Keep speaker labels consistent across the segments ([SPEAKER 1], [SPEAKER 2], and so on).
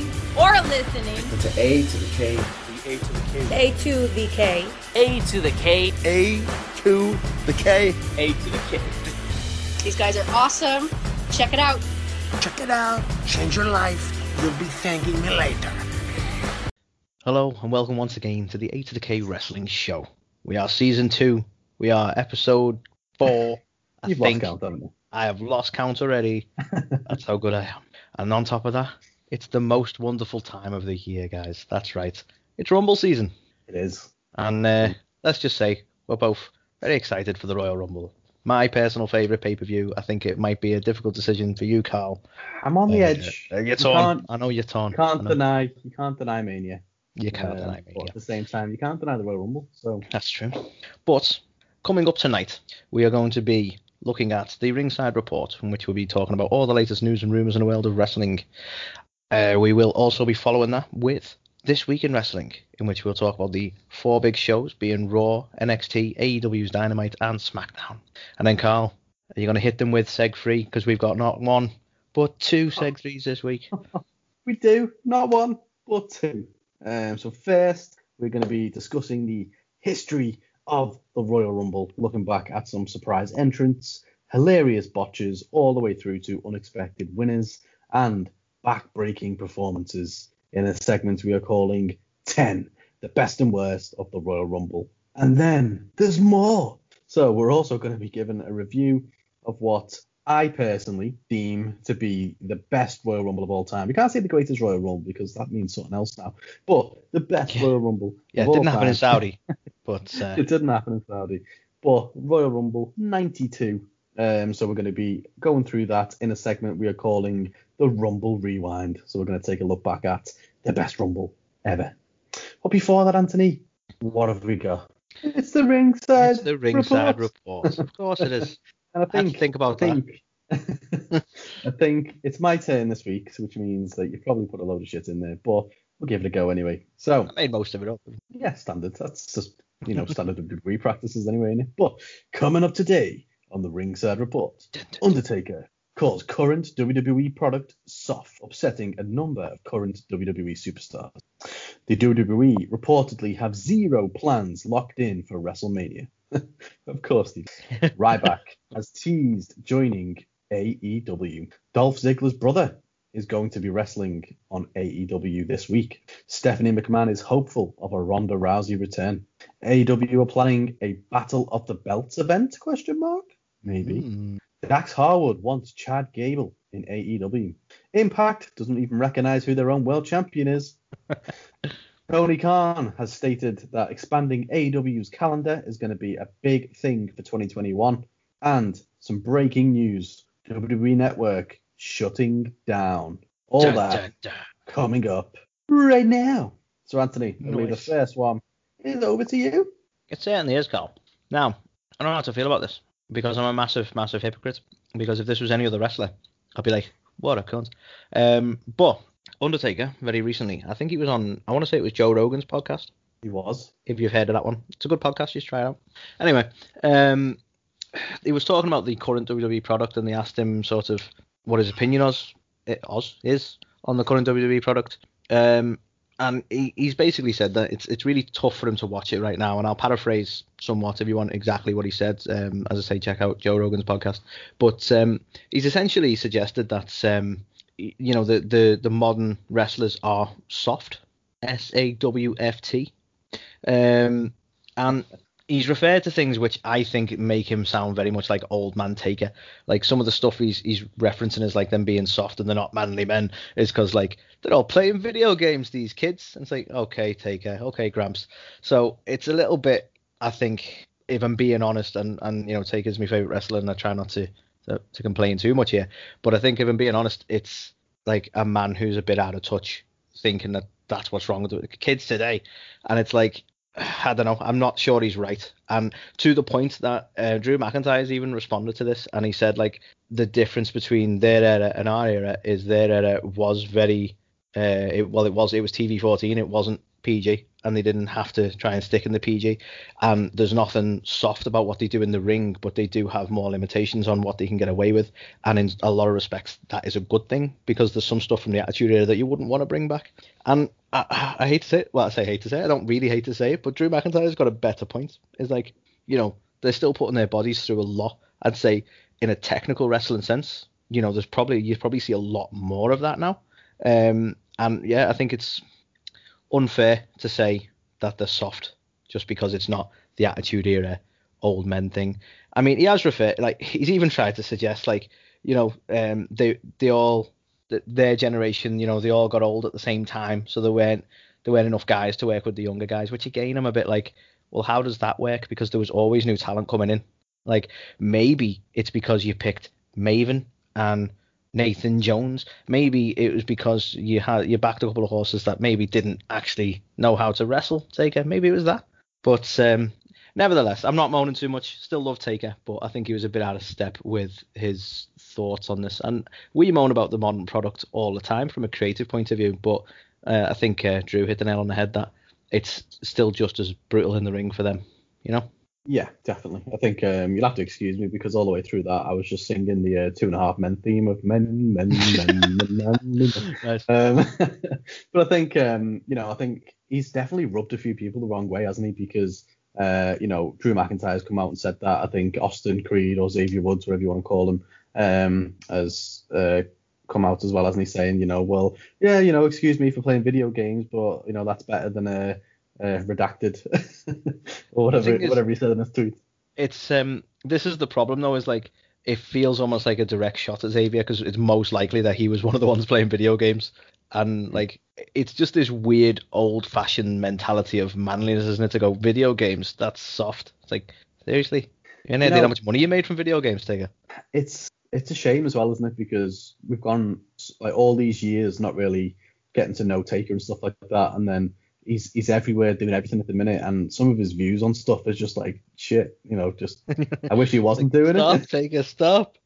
[SPEAKER 1] watching or listening
[SPEAKER 2] to A to the K.
[SPEAKER 3] The A to the K.
[SPEAKER 4] A to the K.
[SPEAKER 5] A to the K.
[SPEAKER 6] A to the K.
[SPEAKER 3] A to the K.
[SPEAKER 7] These guys are awesome. Check it out.
[SPEAKER 6] Check it out. Change your life. You'll be thanking me later.
[SPEAKER 8] Hello and welcome once again to the A to the K Wrestling Show. We are season two. We are episode four. I
[SPEAKER 9] You've
[SPEAKER 8] think
[SPEAKER 9] lost count, haven't you?
[SPEAKER 8] I have lost count already. That's how good I am. And on top of that, it's the most wonderful time of the year, guys. That's right. It's Rumble season.
[SPEAKER 9] It is.
[SPEAKER 8] And uh, let's just say we're both very excited for the Royal Rumble. My personal favourite pay per view. I think it might be a difficult decision for you, Carl.
[SPEAKER 9] I'm on the
[SPEAKER 8] Uh,
[SPEAKER 9] edge.
[SPEAKER 8] uh, You're torn.
[SPEAKER 9] can't-
[SPEAKER 8] I know you're torn.
[SPEAKER 9] You can't deny. You can't deny Mania.
[SPEAKER 8] You can't
[SPEAKER 9] Um,
[SPEAKER 8] deny me.
[SPEAKER 9] But at the same time, you can't deny the Royal Rumble. So
[SPEAKER 8] That's true. But coming up tonight, we are going to be looking at the Ringside Report, in which we'll be talking about all the latest news and rumours in the world of wrestling. Uh, we will also be following that with This Week in Wrestling, in which we'll talk about the four big shows being Raw, NXT, AEW's Dynamite, and SmackDown. And then, Carl, are you going to hit them with Seg 3? Because we've got not one, but two Seg 3s this week.
[SPEAKER 9] we do not one, but two. Um, so first, we're going to be discussing the history of the Royal Rumble, looking back at some surprise entrants, hilarious botches, all the way through to unexpected winners and back-breaking performances in a segment we are calling 10, the best and worst of the Royal Rumble. And then there's more. So we're also going to be given a review of what I personally deem to be the best Royal Rumble of all time. We can't say the greatest Royal Rumble because that means something else now. But the best
[SPEAKER 8] Yeah.
[SPEAKER 9] Royal Rumble.
[SPEAKER 8] Yeah, it didn't happen in. Saudi, but uh,
[SPEAKER 9] It didn't happen in Saudi. But Royal Rumble 92. Um, so we're going to be going through that in a segment we are calling the Rumble Rewind. So we're going to take a look back at the best Rumble ever. But before that, Anthony, what have we got? It's the ringside.
[SPEAKER 8] it's the Ringside
[SPEAKER 9] report.
[SPEAKER 8] Report. Of course it is.
[SPEAKER 9] And I
[SPEAKER 8] I
[SPEAKER 9] think
[SPEAKER 8] to think about
[SPEAKER 9] I
[SPEAKER 8] that.
[SPEAKER 9] think, I think it's my turn this week, which means that you've probably put a load of shit in there, but we'll give it a go anyway. So,
[SPEAKER 8] I made most of it up.
[SPEAKER 9] yeah, standard. That's just, you know, standard WWE practices anyway, innit? But coming up today on the Ringside Report, Undertaker calls current WWE product soft, upsetting a number of current WWE superstars. The WWE reportedly have zero plans locked in for WrestleMania. of course they. Ryback has teased joining AEW. Dolph Ziggler's brother is going to be wrestling on AEW this week. Stephanie McMahon is hopeful of a Ronda Rousey return. AEW are planning a Battle of the Belts event? Question mark? Maybe.
[SPEAKER 8] Hmm.
[SPEAKER 9] Dax Harwood wants Chad Gable in AEW. Impact doesn't even recognize who their own world champion is. Tony Khan has stated that expanding AEW's calendar is going to be a big thing for 2021. And some breaking news WWE Network shutting down. All that coming up right now. So, Anthony, believe the first one is over to you.
[SPEAKER 8] It certainly is, Carl. Now, I don't know how to feel about this because I'm a massive, massive hypocrite. Because if this was any other wrestler, I'd be like, what a cunt. Um, but Undertaker, very recently, I think he was on, I want to say it was Joe Rogan's podcast.
[SPEAKER 9] He was.
[SPEAKER 8] If you've heard of that one, it's a good podcast. Just try it out. Anyway, um, he was talking about the current WWE product, and they asked him sort of what his opinion was, it, was is on the current WWE product. Um, and he, he's basically said that it's it's really tough for him to watch it right now. And I'll paraphrase somewhat if you want exactly what he said. Um, as I say, check out Joe Rogan's podcast. But um, he's essentially suggested that um, you know the the the modern wrestlers are soft, S A W F T, um, and he's referred to things which I think make him sound very much like old man Taker. Like some of the stuff he's he's referencing is like them being soft and they're not manly men is because like they're all playing video games. These kids, and it's like okay, Taker, okay, Gramps. So it's a little bit. I think if I'm being honest, and and you know Taker's my favorite wrestler, and I try not to to, to complain too much here, but I think if I'm being honest, it's like a man who's a bit out of touch, thinking that that's what's wrong with the kids today, and it's like I don't know. I'm not sure he's right. And to the point that uh, Drew McIntyre has even responded to this, and he said like the difference between their era and our era is their era was very, uh, it, well, it was it was TV 14. It wasn't PG, and they didn't have to try and stick in the PG. And there's nothing soft about what they do in the ring, but they do have more limitations on what they can get away with. And in a lot of respects, that is a good thing because there's some stuff from the Attitude Era that you wouldn't want to bring back. And I, I hate to say it, well, I say hate to say it, I don't really hate to say it, but Drew McIntyre's got a better point. It's like, you know, they're still putting their bodies through a lot. I'd say in a technical wrestling sense, you know, there's probably you probably see a lot more of that now. Um, and yeah, I think it's unfair to say that they're soft just because it's not the attitude era old men thing. I mean, he has referred like he's even tried to suggest like you know um, they they all their generation you know they all got old at the same time, so there weren't there weren't enough guys to work with the younger guys. Which again, I'm a bit like, well, how does that work? Because there was always new talent coming in. Like maybe it's because you picked Maven and Nathan Jones. Maybe it was because you had you backed a couple of horses that maybe didn't actually know how to wrestle Taker. Maybe it was that. But um, nevertheless, I'm not moaning too much. Still love Taker, but I think he was a bit out of step with his thoughts on this. And we moan about the modern product all the time from a creative point of view, but uh, I think uh, Drew hit the nail on the head that it's still just as brutal in the ring for them. You know.
[SPEAKER 9] Yeah, definitely. I think um, you'll have to excuse me because all the way through that, I was just singing the uh, two and a half men theme of men, men, men, men, men. Nice. Um, but I think, um, you know, I think he's definitely rubbed a few people the wrong way, hasn't he? Because, uh, you know, Drew McIntyre's come out and said that. I think Austin Creed or Xavier Woods, whatever you want to call him, um, has uh, come out as well, hasn't he? Saying, you know, well, yeah, you know, excuse me for playing video games, but you know that's better than a uh, redacted or whatever whatever he said in his tweet.
[SPEAKER 8] It's um this is the problem though is like it feels almost like a direct shot at Xavier because it's most likely that he was one of the ones playing video games. And like it's just this weird old fashioned mentality of manliness isn't it to go video games that's soft. It's like seriously? You know, how much money you made from video games Taker
[SPEAKER 9] it's it's a shame as well isn't it? Because we've gone like all these years not really getting to know Taker and stuff like that and then he's he's everywhere doing everything at the minute, and some of his views on stuff is just like shit. You know, just I wish he wasn't
[SPEAKER 8] like,
[SPEAKER 9] doing
[SPEAKER 8] stop,
[SPEAKER 9] it.
[SPEAKER 8] Take a stop.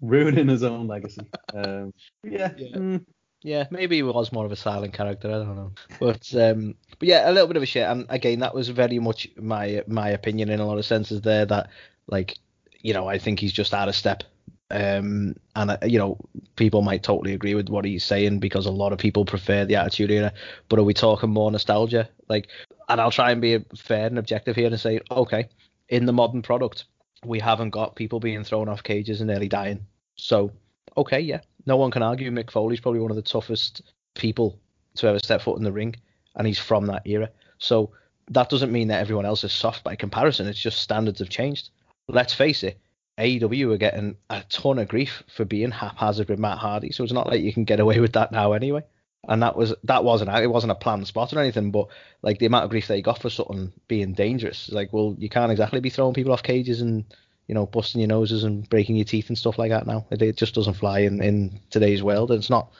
[SPEAKER 9] Ruining his own legacy. Um, yeah.
[SPEAKER 8] Yeah. Mm. yeah. maybe he was more of a silent character. I don't know, but um, but yeah, a little bit of a shit. And again, that was very much my my opinion in a lot of senses there. That like, you know, I think he's just out of step um, and uh, you know, people might totally agree with what he's saying because a lot of people prefer the Attitude Era. But are we talking more nostalgia? Like, and I'll try and be fair and objective here and say, okay, in the modern product, we haven't got people being thrown off cages and nearly dying. So, okay, yeah, no one can argue. Mick Foley's probably one of the toughest people to ever step foot in the ring, and he's from that era. So that doesn't mean that everyone else is soft by comparison. It's just standards have changed. Let's face it, AEW are getting a ton of grief for being haphazard with Matt Hardy, so it's not like you can get away with that now anyway. And that was that wasn't it wasn't a planned spot or anything, but like the amount of grief they got for something being dangerous, like well you can't exactly be throwing people off cages and you know busting your noses and breaking your teeth and stuff like that now. It, it just doesn't fly in in today's world. And it's not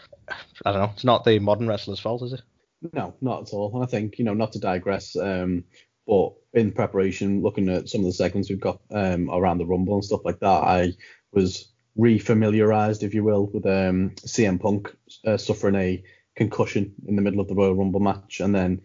[SPEAKER 8] I don't know, it's not the modern wrestler's fault, is it?
[SPEAKER 9] No, not at all. And I think you know not to digress. Um, but in preparation, looking at some of the segments we've got um, around the Rumble and stuff like that, I was refamiliarized, if you will, with um, CM Punk uh, suffering a concussion in the middle of the Royal Rumble match, and then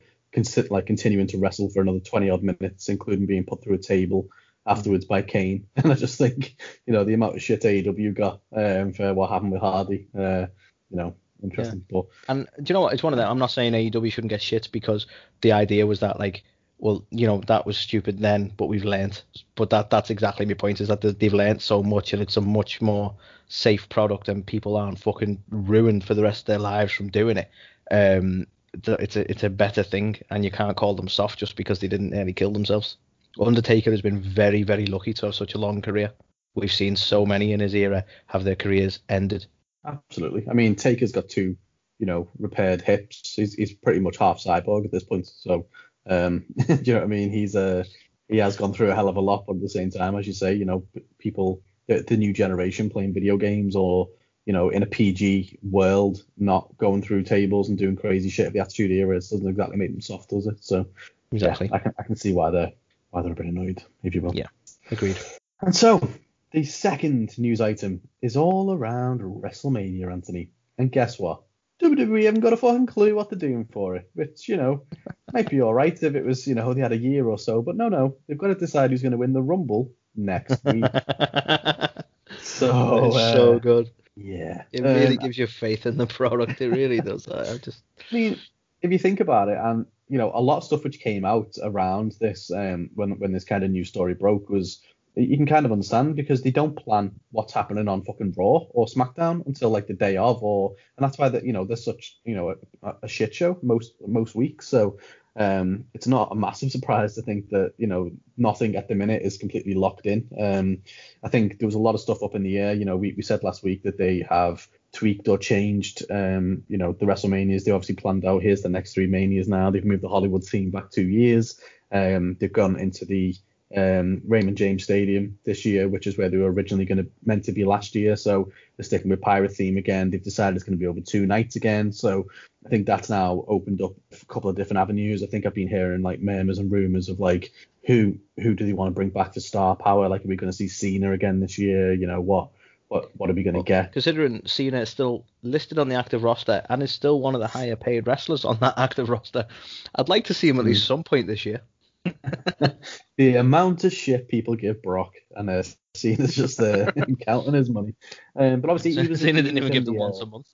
[SPEAKER 9] like continuing to wrestle for another 20 odd minutes, including being put through a table afterwards by Kane. And I just think, you know, the amount of shit AEW got um, for what happened with Hardy, uh, you know, interesting. Yeah. But
[SPEAKER 8] and do you know what? It's one of them. I'm not saying AEW shouldn't get shit because the idea was that like well, you know, that was stupid then, but we've learned. But that that's exactly my point is that they've learned so much and it's a much more safe product and people aren't fucking ruined for the rest of their lives from doing it. Um, it's a it's a better thing and you can't call them soft just because they didn't nearly kill themselves. Undertaker has been very very lucky to have such a long career. We've seen so many in his era have their careers ended.
[SPEAKER 9] Absolutely. I mean, Taker's got two, you know, repaired hips. He's he's pretty much half cyborg at this point. So um, do you know what I mean? He's a uh, he has gone through a hell of a lot, but at the same time, as you say, you know, people the, the new generation playing video games or you know in a PG world, not going through tables and doing crazy shit. The Attitude Era doesn't exactly make them soft, does it? So
[SPEAKER 8] exactly,
[SPEAKER 9] yeah, I can I can see why they're why they're a bit annoyed, if you will.
[SPEAKER 8] Yeah, agreed.
[SPEAKER 9] And so the second news item is all around WrestleMania, Anthony. And guess what? WWE haven't got a fucking clue what they're doing for it, which you know might be all right if it was you know they had a year or so, but no, no, they've got to decide who's going to win the Rumble next week. so
[SPEAKER 8] it's
[SPEAKER 9] uh,
[SPEAKER 8] so good.
[SPEAKER 9] yeah,
[SPEAKER 8] It really
[SPEAKER 9] Um,
[SPEAKER 8] gives you faith in the product. It really does. I just
[SPEAKER 9] I mean, if you think about it, and you know, a lot of stuff which came out around this um, when when this kind of news story broke was you can kind of understand because they don't plan what's happening on fucking Raw or SmackDown until like the day of, or and that's why that you know there's such you know a, a shit show most most weeks. So um, it's not a massive surprise to think that you know nothing at the minute is completely locked in. Um, I think there was a lot of stuff up in the air. You know, we, we said last week that they have tweaked or changed, um, you know, the WrestleManias. They obviously planned out here's the next three manias now. They've moved the Hollywood scene back two years. Um, they've gone into the um, Raymond James Stadium this year, which is where they were originally going to meant to be last year. So they're sticking with pirate theme again. They've decided it's going to be over two nights again. So I think that's now opened up a couple of different avenues. I think I've been hearing like murmurs and rumors of like who who do they want to bring back to star power? Like are we going to see Cena again this year? You know what what what are we going to get?
[SPEAKER 8] considering Cena is still listed on the active roster and is still one of the higher paid wrestlers on that active roster, I'd like to see him at least some point this year.
[SPEAKER 9] the amount of shit people give Brock and uh, Cena's just uh, counting his money. Um, but obviously he was
[SPEAKER 8] Cena didn't even give them
[SPEAKER 9] the,
[SPEAKER 8] once a month.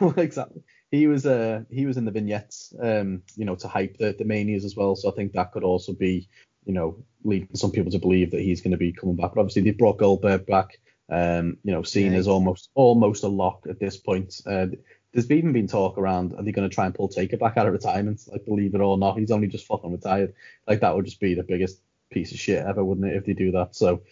[SPEAKER 9] well, exactly. He was uh he was in the vignettes um you know to hype the, the manias as well. So I think that could also be you know leading some people to believe that he's going to be coming back. But obviously they brought Goldberg back. Um you know Cena's
[SPEAKER 8] Yeah.
[SPEAKER 9] almost almost a lock at this point. Uh, there's even been talk around are they going to try and pull Taker back out of retirement? Like believe it or not, he's only just fucking retired. Like that would just be the biggest piece of shit ever, wouldn't it, if they do that? So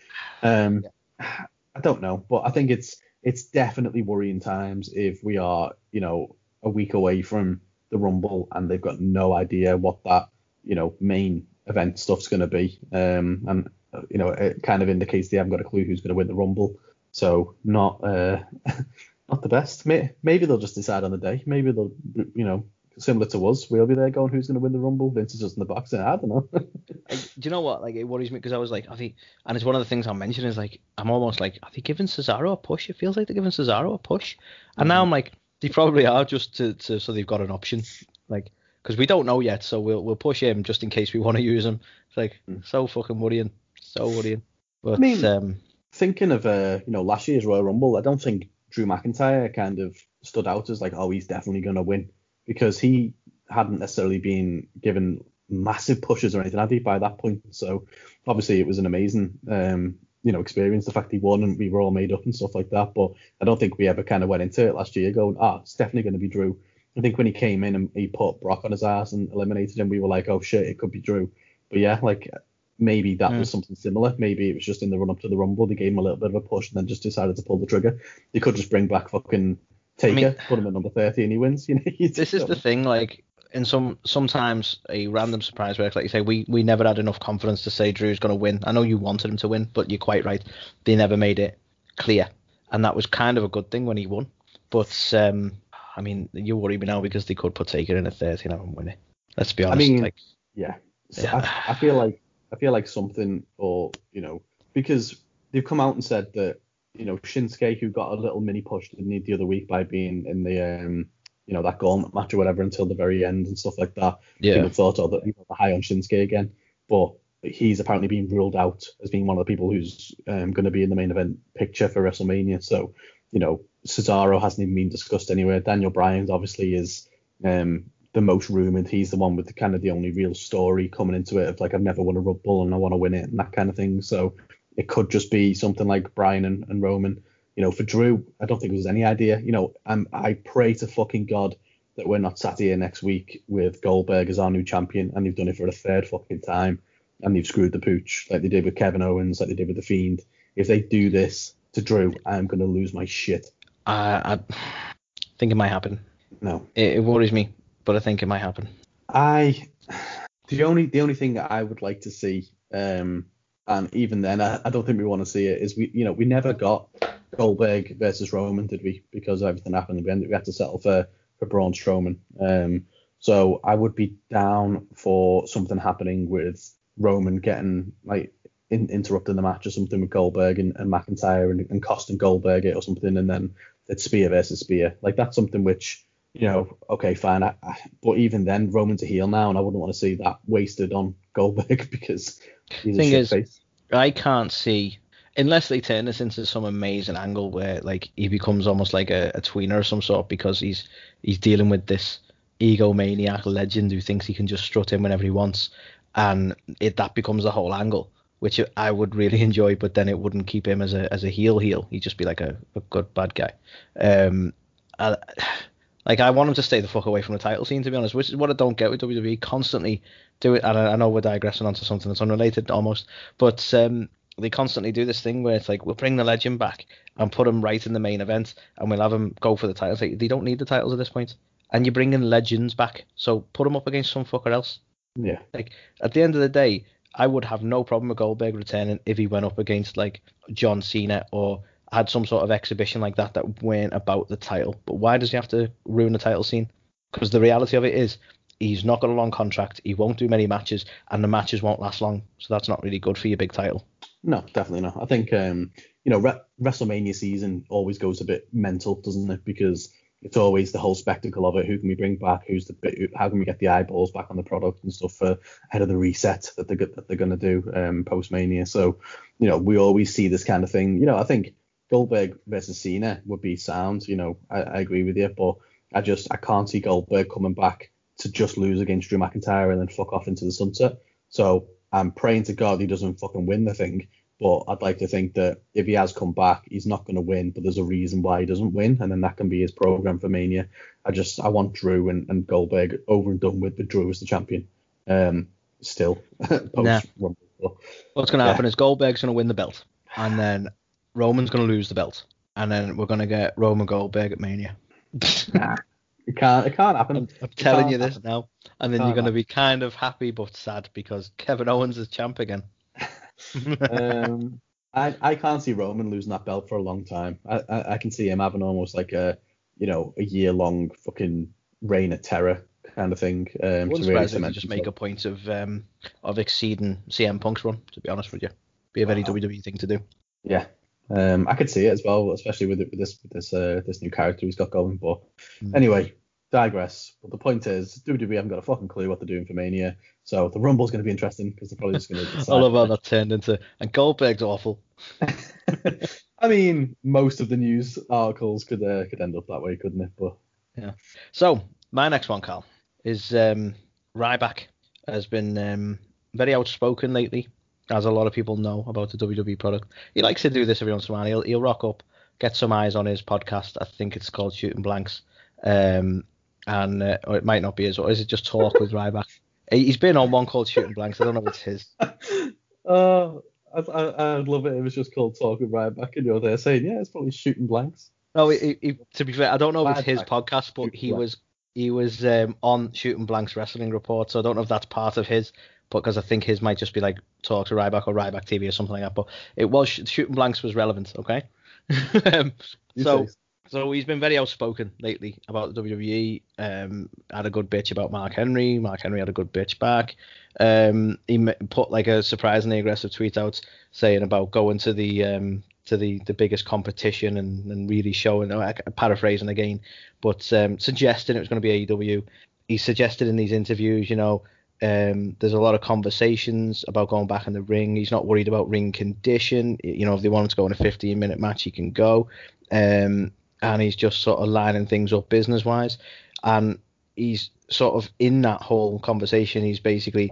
[SPEAKER 9] um I don't know, but I think it's it's definitely worrying times if we are, you know, a week away from the Rumble and they've got no idea what that, you know, main event stuff's going to be. Um, and you know, it kind of indicates they haven't got a clue who's going to win the Rumble. So not uh, not the best. Maybe they'll just decide on the day. Maybe they'll, you know, similar to us, we'll be there going, who's going to win the Rumble? Vince is just in the box saying, I don't know.
[SPEAKER 8] Like, do you know what? Like, it worries me because I was like, I think, and it's one of the things I'm mentioning is like, I'm almost like, are they giving Cesaro a push? It feels like they're giving Cesaro a push, and now I'm like, they probably are just to, to so they've got an option, like, because we don't know yet, so we'll we'll push him just in case we want to use him. It's like so fucking worrying, so worrying. But
[SPEAKER 9] mean-
[SPEAKER 8] um,
[SPEAKER 9] thinking of uh, you know last year's Royal Rumble, I don't think Drew McIntyre kind of stood out as like, oh, he's definitely going to win because he hadn't necessarily been given massive pushes or anything, had he, by that point? So obviously it was an amazing um, you know experience, the fact he won and we were all made up and stuff like that. But I don't think we ever kind of went into it last year going, ah, it's definitely going to be Drew. I think when he came in and he put Brock on his ass and eliminated him, we were like, oh shit, it could be Drew. But yeah, like maybe that was something similar. Maybe it was just in the run up to the Rumble. They gave him a little bit of a push and then just decided to pull the trigger. They could just bring back fucking Taker,
[SPEAKER 8] mean-
[SPEAKER 9] put him at number 30 and he wins. You know,
[SPEAKER 8] this is the thing, like. In some sometimes a random surprise works, like you say, we, we never had enough confidence to say Drew's going to win. I know you wanted him to win, but you're quite right. They never made it clear, and that was kind of a good thing when he won. But um, I mean, you worry me now because they could put Taker in at 30 and win it. Let's be honest.
[SPEAKER 9] I mean,
[SPEAKER 8] like,
[SPEAKER 9] Yeah. So
[SPEAKER 8] Yeah.
[SPEAKER 9] I, I feel like I feel like something or you know because they've come out and said that you know Shinsuke who got a little mini push didn't he the other week by being in the um you know that gauntlet match or whatever until the very end and stuff like that.
[SPEAKER 8] yeah,
[SPEAKER 9] People thought oh that you know, the high on Shinsuke again, but he's apparently been ruled out as being one of the people who's um, going to be in the main event picture for WrestleMania. So you know Cesaro hasn't even been discussed anywhere. Daniel Bryan obviously is um, the most rumored. He's the one with the kind of the only real story coming into it of like I've never won a Rumble and I want to win it and that kind of thing. So it could just be something like Bryan and, and Roman. You know, for Drew, I don't think there's any idea. You know, um, I pray to fucking God that we're not sat here next week with Goldberg as our new champion and they've done it for a third fucking time and they've screwed the pooch like they did with Kevin Owens, like they did with the Fiend. If they do this to Drew, I'm gonna lose my shit.
[SPEAKER 8] I, I think it might happen.
[SPEAKER 9] No,
[SPEAKER 8] It, it worries me, but I think it might happen.
[SPEAKER 9] I the only the only thing that I would like to see, um, and even then I, I don't think we want to see it is we you know we never got Goldberg versus Roman did we because everything happened we ended, we had to settle for for Braun Strowman. Um, so I would be down for something happening with Roman getting like in, interrupting the match or something with Goldberg and, and McIntyre and, and costing Goldberg it or something, and then it's Spear versus Spear. Like that's something which you know, okay, fine. I, I, but even then, Roman's a heel now, and I wouldn't want to see that wasted on Goldberg because he's
[SPEAKER 8] Thing
[SPEAKER 9] a
[SPEAKER 8] is-
[SPEAKER 9] face.
[SPEAKER 8] I can't see unless they turn this into some amazing angle where like he becomes almost like a, a tweener of some sort because he's he's dealing with this egomaniac legend who thinks he can just strut in whenever he wants, and it that becomes the whole angle, which I would really enjoy. But then it wouldn't keep him as a as a heel heel. He'd just be like a, a good bad guy. Um, I, like I want him to stay the fuck away from the title scene, to be honest, which is what I don't get with WWE. Constantly do it, and I, I know we're digressing onto something that's unrelated almost, but um, they constantly do this thing where it's like we'll bring the legend back and put him right in the main event, and we'll have him go for the titles. Like, they don't need the titles at this point, and you're bringing legends back, so put him up against some fucker else.
[SPEAKER 9] Yeah,
[SPEAKER 8] Like at the end of the day, I would have no problem with Goldberg returning if he went up against like John Cena or had some sort of exhibition like that that weren't about the title. But why does he have to ruin the title scene? Because the reality of it is he's not got a long contract, he won't do many matches, and the matches won't last long. So that's not really good for your big title.
[SPEAKER 9] no, definitely not. I think um, you know, Re- WrestleMania season always goes a bit mental, doesn't it? Because it's always the whole spectacle of it. Who can we bring back? Who's the bit? How can we get the eyeballs back on the product and stuff for ahead of the reset that they're that they're going to do um, post Mania? So, you know, we always see this kind of thing. You know, I think Goldberg versus Cena would be sound. You know, I, I agree with you, but I just I can't see Goldberg coming back to just lose against Drew McIntyre and then fuck off into the sunset. So I'm praying to God he doesn't fucking win the thing. But I'd like to think that if he has come back, he's not going to win. But there's a reason why he doesn't win, and then that can be his program for Mania. I just I want Drew and, and Goldberg over and done with, but Drew is the champion. Um, still post
[SPEAKER 8] Nah.
[SPEAKER 9] Rumble.
[SPEAKER 8] What's going to
[SPEAKER 9] Yeah.
[SPEAKER 8] happen is Goldberg's going to win the belt, and then Roman's going to lose the belt, and then we're going to get Roman Goldberg at Mania.
[SPEAKER 9] Nah, it can't it can't happen.
[SPEAKER 8] I'm, I'm telling you this now, and then you're going to be kind of happy but sad because Kevin Owens is champ again.
[SPEAKER 9] um, I I can't see Roman losing that belt for a long time. I, I I can see him having almost like a you know a year long fucking reign of terror kind of thing. Um, to really
[SPEAKER 8] surprise me if they
[SPEAKER 9] cement
[SPEAKER 8] just make a point of um of exceeding CM Punk's run. To be honest with you, be a very
[SPEAKER 9] Wow.
[SPEAKER 8] WWE thing to do.
[SPEAKER 9] Yeah. Um, I could see it as well, especially with, with this with this uh, this new character he's got going. But
[SPEAKER 8] Mm.
[SPEAKER 9] anyway, digress. But the point is, WWE haven't got a fucking clue what they're doing for Mania, so the Rumble's going to be interesting because they're probably just going to.
[SPEAKER 8] I love how that turned into and Goldberg's awful.
[SPEAKER 9] I mean, most of the news articles could uh, could end up that way, couldn't it? But yeah.
[SPEAKER 8] So my next one, Carl, is um, Ryback has been um, very outspoken lately, as a lot of people know about the WWE product. He likes to do this every once in a while. He'll, he'll rock up, get some eyes on his podcast. I think it's called Shooting Blanks, um, and uh, or it might not be his, or is it just Talk with Ryback? He- He's been on one called Shooting Blanks. I don't know if it's his.
[SPEAKER 9] uh, I, I, I'd love it if it was just called Talking Ryback and you're there saying, yeah, it's probably shooting blanks.
[SPEAKER 8] No, he, he, to be fair, I don't know if it's his podcast, but he was he was um, on Shooting Blanks Wrestling Report, so I don't know if that's part of his, but because I think his might just be like Talk to Ryback or Ryback TV or something like that. But it was Shooting Blanks was relevant, okay. um, so so he's been very outspoken lately about the WWE. Um, had a good bitch about Mark Henry. Mark Henry had a good bitch back. Um, he put like a surprisingly aggressive tweet out saying about going to the um to the the biggest competition and, and really showing. I'm paraphrasing again, but um, suggesting it was going to be AEW. He suggested in these interviews, you know, um, there's a lot of conversations about going back in the ring. He's not worried about ring condition. You know, if they want him to go in a 15 minute match, he can go. Um, and he's just sort of lining things up business wise. And he's sort of in that whole conversation. He's basically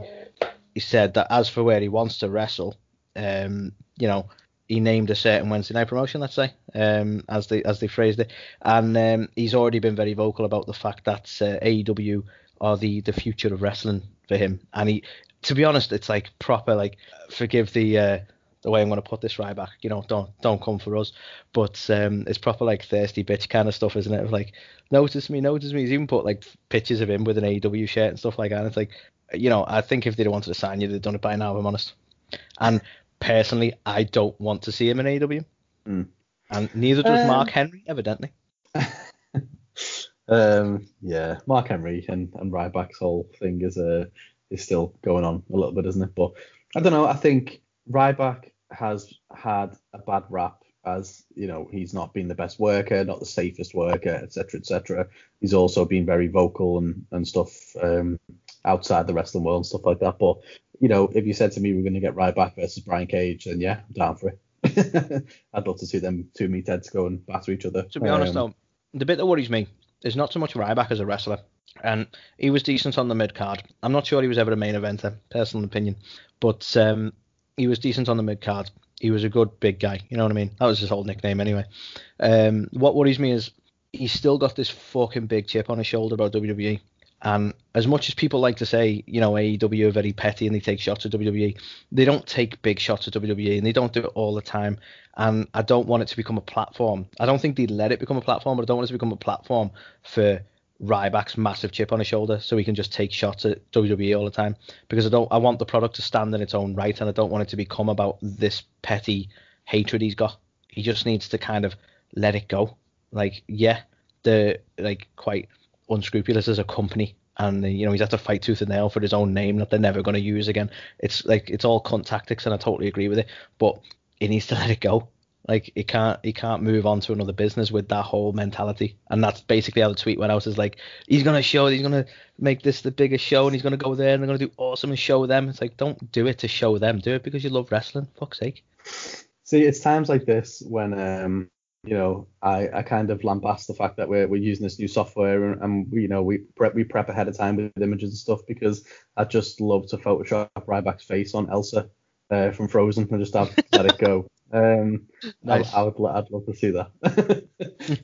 [SPEAKER 8] he said that as for where he wants to wrestle, um, you know, he named a certain Wednesday night promotion, let's say, um, as they as they phrased it, and um, he's already been very vocal about the fact that uh, AEW are the the future of wrestling for him. And he, to be honest, it's like proper like forgive the uh, the way I'm going to put this right back. You know, don't don't come for us, but um, it's proper like thirsty bitch kind of stuff, isn't it? Like notice me, notice me. He's even put like pictures of him with an AEW shirt and stuff like that. And it's like, you know, I think if they'd wanted to sign you, they'd done it by now. If I'm honest. And personally, I don't want to see him in AEW.
[SPEAKER 9] Mm.
[SPEAKER 8] And neither does
[SPEAKER 9] Um,
[SPEAKER 8] Mark Henry, evidently.
[SPEAKER 9] Um, yeah, Mark Henry and, and Ryback's whole thing is uh, is still going on a little bit, isn't it? But I don't know. I think Ryback has had a bad rap as you know he's not been the best worker, not the safest worker, etc., etc. He's also been very vocal and and stuff um, outside the wrestling world and stuff like that. But you know, if you said to me we're going to get Ryback versus Brian Cage, then yeah, I'm down for it. I'd love to see them two meatheads go and batter each other.
[SPEAKER 8] To be honest,
[SPEAKER 9] Um,
[SPEAKER 8] though, the bit that worries me is not so much Ryback as a wrestler, and he was decent on the mid card. I'm not sure he was ever a main eventer, personal opinion, but um, he was decent on the mid card. He was a good big guy. You know what I mean? That was his whole nickname anyway. Um, what worries me is he's still got this fucking big chip on his shoulder about WWE. And as much as people like to say, you know, AEW are very petty and they take shots at WWE, they don't take big shots at WWE and they don't do it all the time. And I don't want it to become a platform. I don't think they'd let it become a platform, but I don't want it to become a platform for Ryback's massive chip on his shoulder so he can just take shots at WWE all the time. Because I don't I want the product to stand in its own right and I don't want it to become about this petty hatred he's got. He just needs to kind of let it go. Like, yeah, they're like quite unscrupulous as a company and you know he's had to fight tooth and nail for his own name that they're never going to use again. It's like it's all cunt tactics and i totally agree with it but he needs to let it go. Like he can't he can't move on to another business with that whole mentality and that's basically how the tweet went out is like he's going to show he's going to make this the biggest show and he's going to go there and they're going to do awesome and show them. It's like don't do it to show them. Do it because you love wrestling. Fuck's sake.
[SPEAKER 9] See, it's times like this when um, you know, I, I kind of lambast the fact that we're we're using this new software and, and we, you know we prep we prep ahead of time with images and stuff because I just love to Photoshop Ryback's face on Elsa uh, from Frozen and just have let it go. Um,
[SPEAKER 8] Nice.
[SPEAKER 9] I, I would I'd love to see that.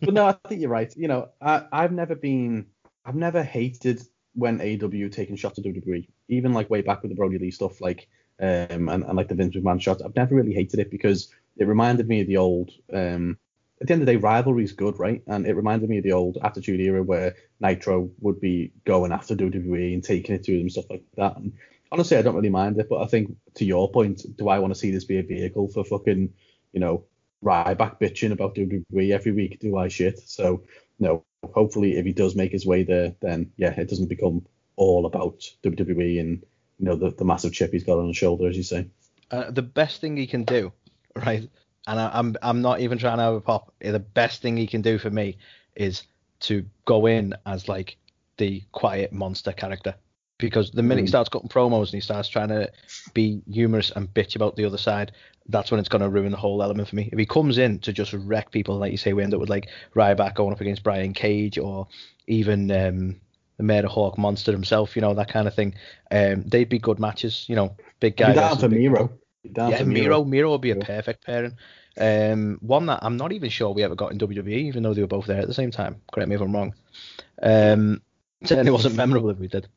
[SPEAKER 9] but no, I think you're right. You know, I I've never been I've never hated when AW taking shots at WWE, even like way back with the Brodie Lee stuff, like um and, and like the Vince McMahon shots. I've never really hated it because it reminded me of the old um at the end of the day, rivalry is good, right? And it reminded me of the old Attitude Era where Nitro would be going after WWE and taking it to them, stuff like that. And honestly, I don't really mind it, but I think to your point, do I want to see this be a vehicle for fucking, you know, Ryback bitching about WWE every week? Do I shit? So no. Hopefully, if he does make his way there, then yeah, it doesn't become all about WWE and you know the, the massive chip he's got on his shoulder, as you say.
[SPEAKER 8] uh, the best thing he can do, right? And I, I'm I'm not even trying to have a pop. The best thing he can do for me is to go in as like the quiet monster character. Because the minute he
[SPEAKER 9] Mm.
[SPEAKER 8] starts cutting promos and he starts trying to be humorous and bitch about the other side, that's when it's going to ruin the whole element for me. If he comes in to just wreck people, like you say, we end up with like Ryback going up against Brian Cage or even um, the Murderhawk Monster himself, you know, that kind of thing. Um, they'd be good matches, you know, big guy.
[SPEAKER 9] Be down
[SPEAKER 8] versus
[SPEAKER 9] for
[SPEAKER 8] big
[SPEAKER 9] Miro.
[SPEAKER 8] Yeah, Miro. Miro would be a perfect pairing. Um, one that I'm not even sure we ever got in WWE, even though they were both there at the same time. Correct me if I'm wrong. Um, certainly wasn't memorable if we did.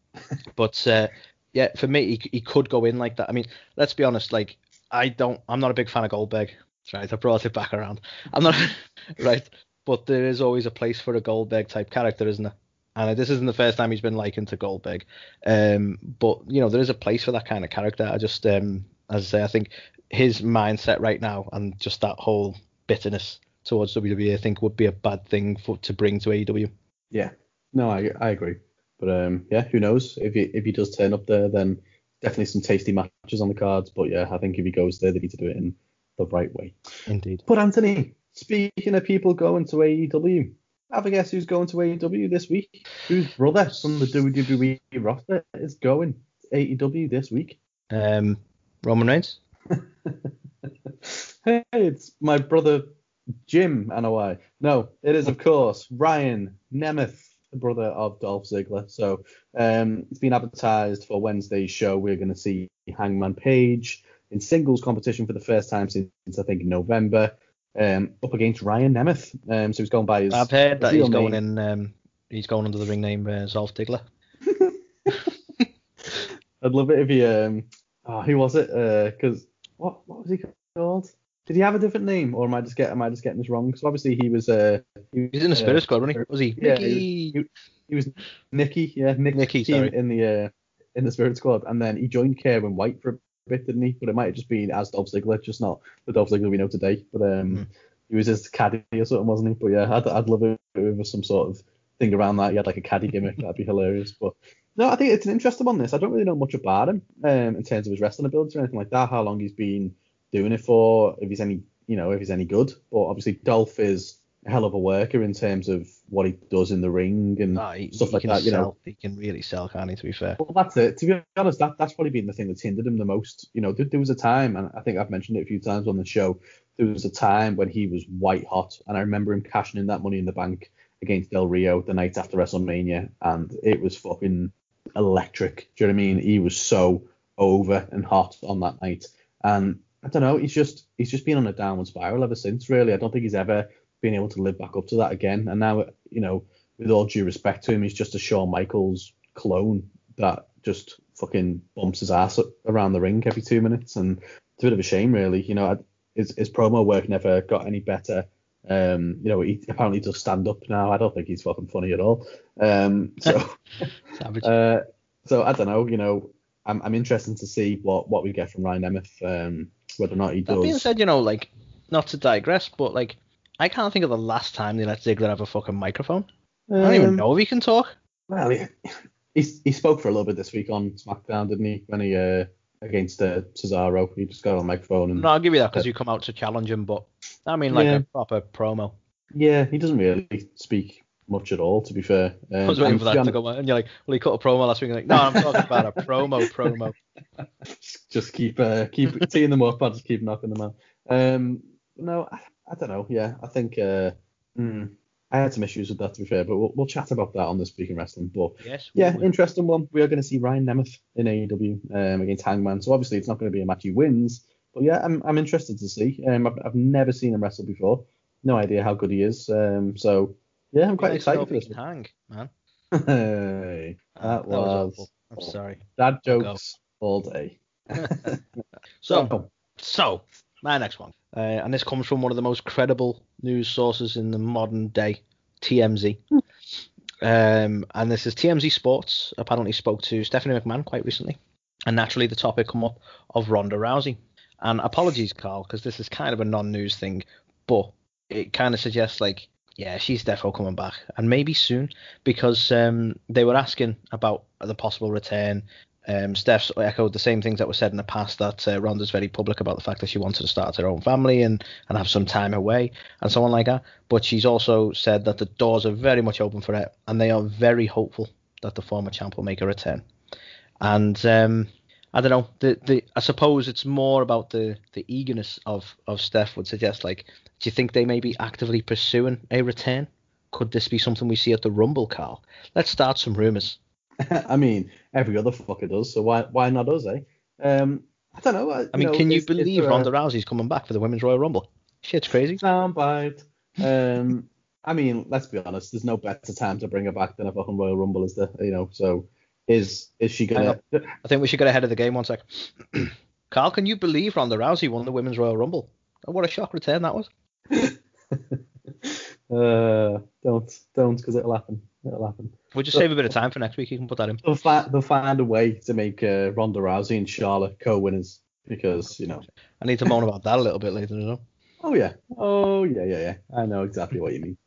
[SPEAKER 8] But uh, yeah, for me, he, he could go in like that. I mean, let's be honest. Like, I don't. I'm not a big fan of Goldberg. That's right. I brought it back around. I'm not right, but there is always a place for a Goldberg type character, isn't there? And this isn't the first time he's been likened to Goldberg. Um, but you know, there is a place for that kind of character. I just, um, as I say, I think his mindset right now and just that whole bitterness towards WWE, I think would be a bad thing for to bring to AEW.
[SPEAKER 9] Yeah, no, I I agree. But um, yeah, who knows? If he if he does turn up there, then definitely some tasty matches on the cards. But yeah, I think if he goes there, they need to do it in the right way.
[SPEAKER 8] Indeed.
[SPEAKER 9] But Anthony, speaking of people going to AEW, have a guess who's going to AEW this week? Whose brother from the WWE roster is going to AEW this week?
[SPEAKER 8] Um, Roman Reigns.
[SPEAKER 9] hey, it's my brother Jim, I why. No, it is of course Ryan Nemeth, the brother of Dolph Ziggler. So um, it's been advertised for Wednesday's show. We're going to see Hangman Page in singles competition for the first time since I think November, um, up against Ryan Nemeth. Um, so he's going by his.
[SPEAKER 8] I've heard that he's going
[SPEAKER 9] name.
[SPEAKER 8] in. Um, he's going under the ring name uh, Zolf Diggler.
[SPEAKER 9] I'd love it if he um oh, who was it? Uh 'cause what what was he called? Did he have a different name or am I just get am I just getting this wrong? Because obviously he was uh he,
[SPEAKER 8] He's in the
[SPEAKER 9] uh,
[SPEAKER 8] Spirit Squad, wasn't he? Was he?
[SPEAKER 9] Yeah,
[SPEAKER 8] Mickey.
[SPEAKER 9] he, he was Nicky, yeah, Nick,
[SPEAKER 8] Nicky,
[SPEAKER 9] in-
[SPEAKER 8] sorry.
[SPEAKER 9] in the uh in the Spirit Squad, and then he joined Kerwin White for a bit, didn't he? But it might have just been as Dolph Ziggler, just not the Dolph Ziggler we know today. But um,
[SPEAKER 8] Hmm.
[SPEAKER 9] he was his caddy or something, wasn't he? But yeah, I'd, I'd love it if there was some sort of thing around that. He had like a caddy gimmick, that'd be hilarious. But no, I think it's an interesting one. This I don't really know much about him um, in terms of his wrestling ability or anything like that. How long he's been doing it for? If he's any, you know, if he's any good. But obviously, Dolph is a hell of a worker in terms of what he does in the ring and
[SPEAKER 8] Nah, he,
[SPEAKER 9] stuff
[SPEAKER 8] he
[SPEAKER 9] like
[SPEAKER 8] can
[SPEAKER 9] that. You
[SPEAKER 8] sell,
[SPEAKER 9] know,
[SPEAKER 8] he can really sell, can't he? To be fair.
[SPEAKER 9] well, that's it. To be honest, that that's probably been the thing that's hindered him the most. You know, there, there was a time, and I think I've mentioned it a few times on the show. There was a time when he was white hot, and I remember him cashing in that Money in the Bank against Del Rio the night after WrestleMania, and it was fucking electric. Do you know what I mean? He was so over and hot on that night, and I don't know. He's just he's just been on a downward spiral ever since. Really, I don't think he's ever been able to live back up to that again. And now, you know, with all due respect to him, he's just a Shawn Michaels clone that just fucking bumps his ass around the ring every two minutes, and it's a bit of a shame, really. You know, his his promo work never got any better. Um, you know, he apparently does stand up now. I don't think he's fucking funny at all. Um, so, uh, so I don't know. You know, I'm I'm interested to see what what we get from Ryan Nemeth, um, whether or not he does.
[SPEAKER 8] that being said, you know, like not to digress, but like I can't think of the last time they let Ziggler have a fucking microphone. I don't even
[SPEAKER 9] Um,
[SPEAKER 8] know if he can talk.
[SPEAKER 9] Well, he, he he spoke for a little bit this week on SmackDown, didn't he? When he uh, against uh, Cesaro, he just got on the microphone and
[SPEAKER 8] No, I'll give you that because you come out to challenge him, but I mean like
[SPEAKER 9] Yeah.
[SPEAKER 8] a proper promo.
[SPEAKER 9] yeah, he doesn't really speak much at all, to be fair. Um,
[SPEAKER 8] I was waiting for that to go and you're like, well, he cut a promo last week. And like, no, I'm talking about a promo, promo.
[SPEAKER 9] just keep uh, keep teeing them up. I'll just keep knocking them out. Um, no, I, I don't know. Yeah, I think uh, hmm, I had some issues with that to be fair, but we'll, we'll chat about that on the Speaking Wrestling. But
[SPEAKER 8] Yes.
[SPEAKER 9] yeah,
[SPEAKER 8] we-
[SPEAKER 9] interesting one. We are going to see Ryan Nemeth in AEW um, against Hangman. So obviously it's not going to be a match he wins, but yeah, I'm I'm interested to see. Um, I've, I've never seen him wrestle before. No idea how good he is. Um, so yeah, I'm quite excited for this.
[SPEAKER 8] hang, man.
[SPEAKER 9] Hey, that was
[SPEAKER 8] awful. I'm sorry.
[SPEAKER 9] dad jokes all day.
[SPEAKER 8] So, so my next one, uh, and this comes from one of the most credible news sources in the modern day, TMZ. Um, and this is TMZ Sports. Apparently, spoke to Stephanie McMahon quite recently, and naturally the topic come up of Ronda Rousey. And apologies, Carl, because this is kind of a non-news thing, but it kind of suggests like, yeah, she's definitely coming back, and maybe soon, because um, they were asking about the possible return um, Steph's echoed the same things that were said in the past that uh, Ronda's very public about the fact that she wanted to start her own family and, and have some time away and so on like that. But she's also said that the doors are very much open for it and they are very hopeful that the former champ will make a return. And um, I don't know, the, the I suppose it's more about the, the eagerness of, of Steph would suggest like, do you think they may be actively pursuing a return? Could this be something we see at the Rumble, Carl? Let's start some rumours.
[SPEAKER 9] I mean, every other fucker does, so why why not us, eh? Um, I don't know.
[SPEAKER 8] I mean, can you
[SPEAKER 9] is- is
[SPEAKER 8] believe
[SPEAKER 9] a
[SPEAKER 8] Ronda Rousey's coming back for the Women's Royal Rumble? Shit's crazy.
[SPEAKER 9] Soundbite. Um, I mean, let's be honest. There's no better time to bring her back than a fucking Royal Rumble, is there? You know, so is is she gonna?
[SPEAKER 8] I think we should get ahead of the game one sec. Carl, can you believe Ronda Rousey won the Women's Royal Rumble? Oh, what a shock return that was.
[SPEAKER 9] Uh, don't don't because it'll happen. It'll happen.
[SPEAKER 8] We'll just save a bit of time for next week. You can put that in.
[SPEAKER 9] They'll, fi- they'll find a way to make uh, Ronda Rousey and Charlotte co-winners because you know.
[SPEAKER 8] I need to moan about that a little bit later. You know?
[SPEAKER 9] Oh yeah. Oh yeah, yeah, yeah. I know exactly what you mean.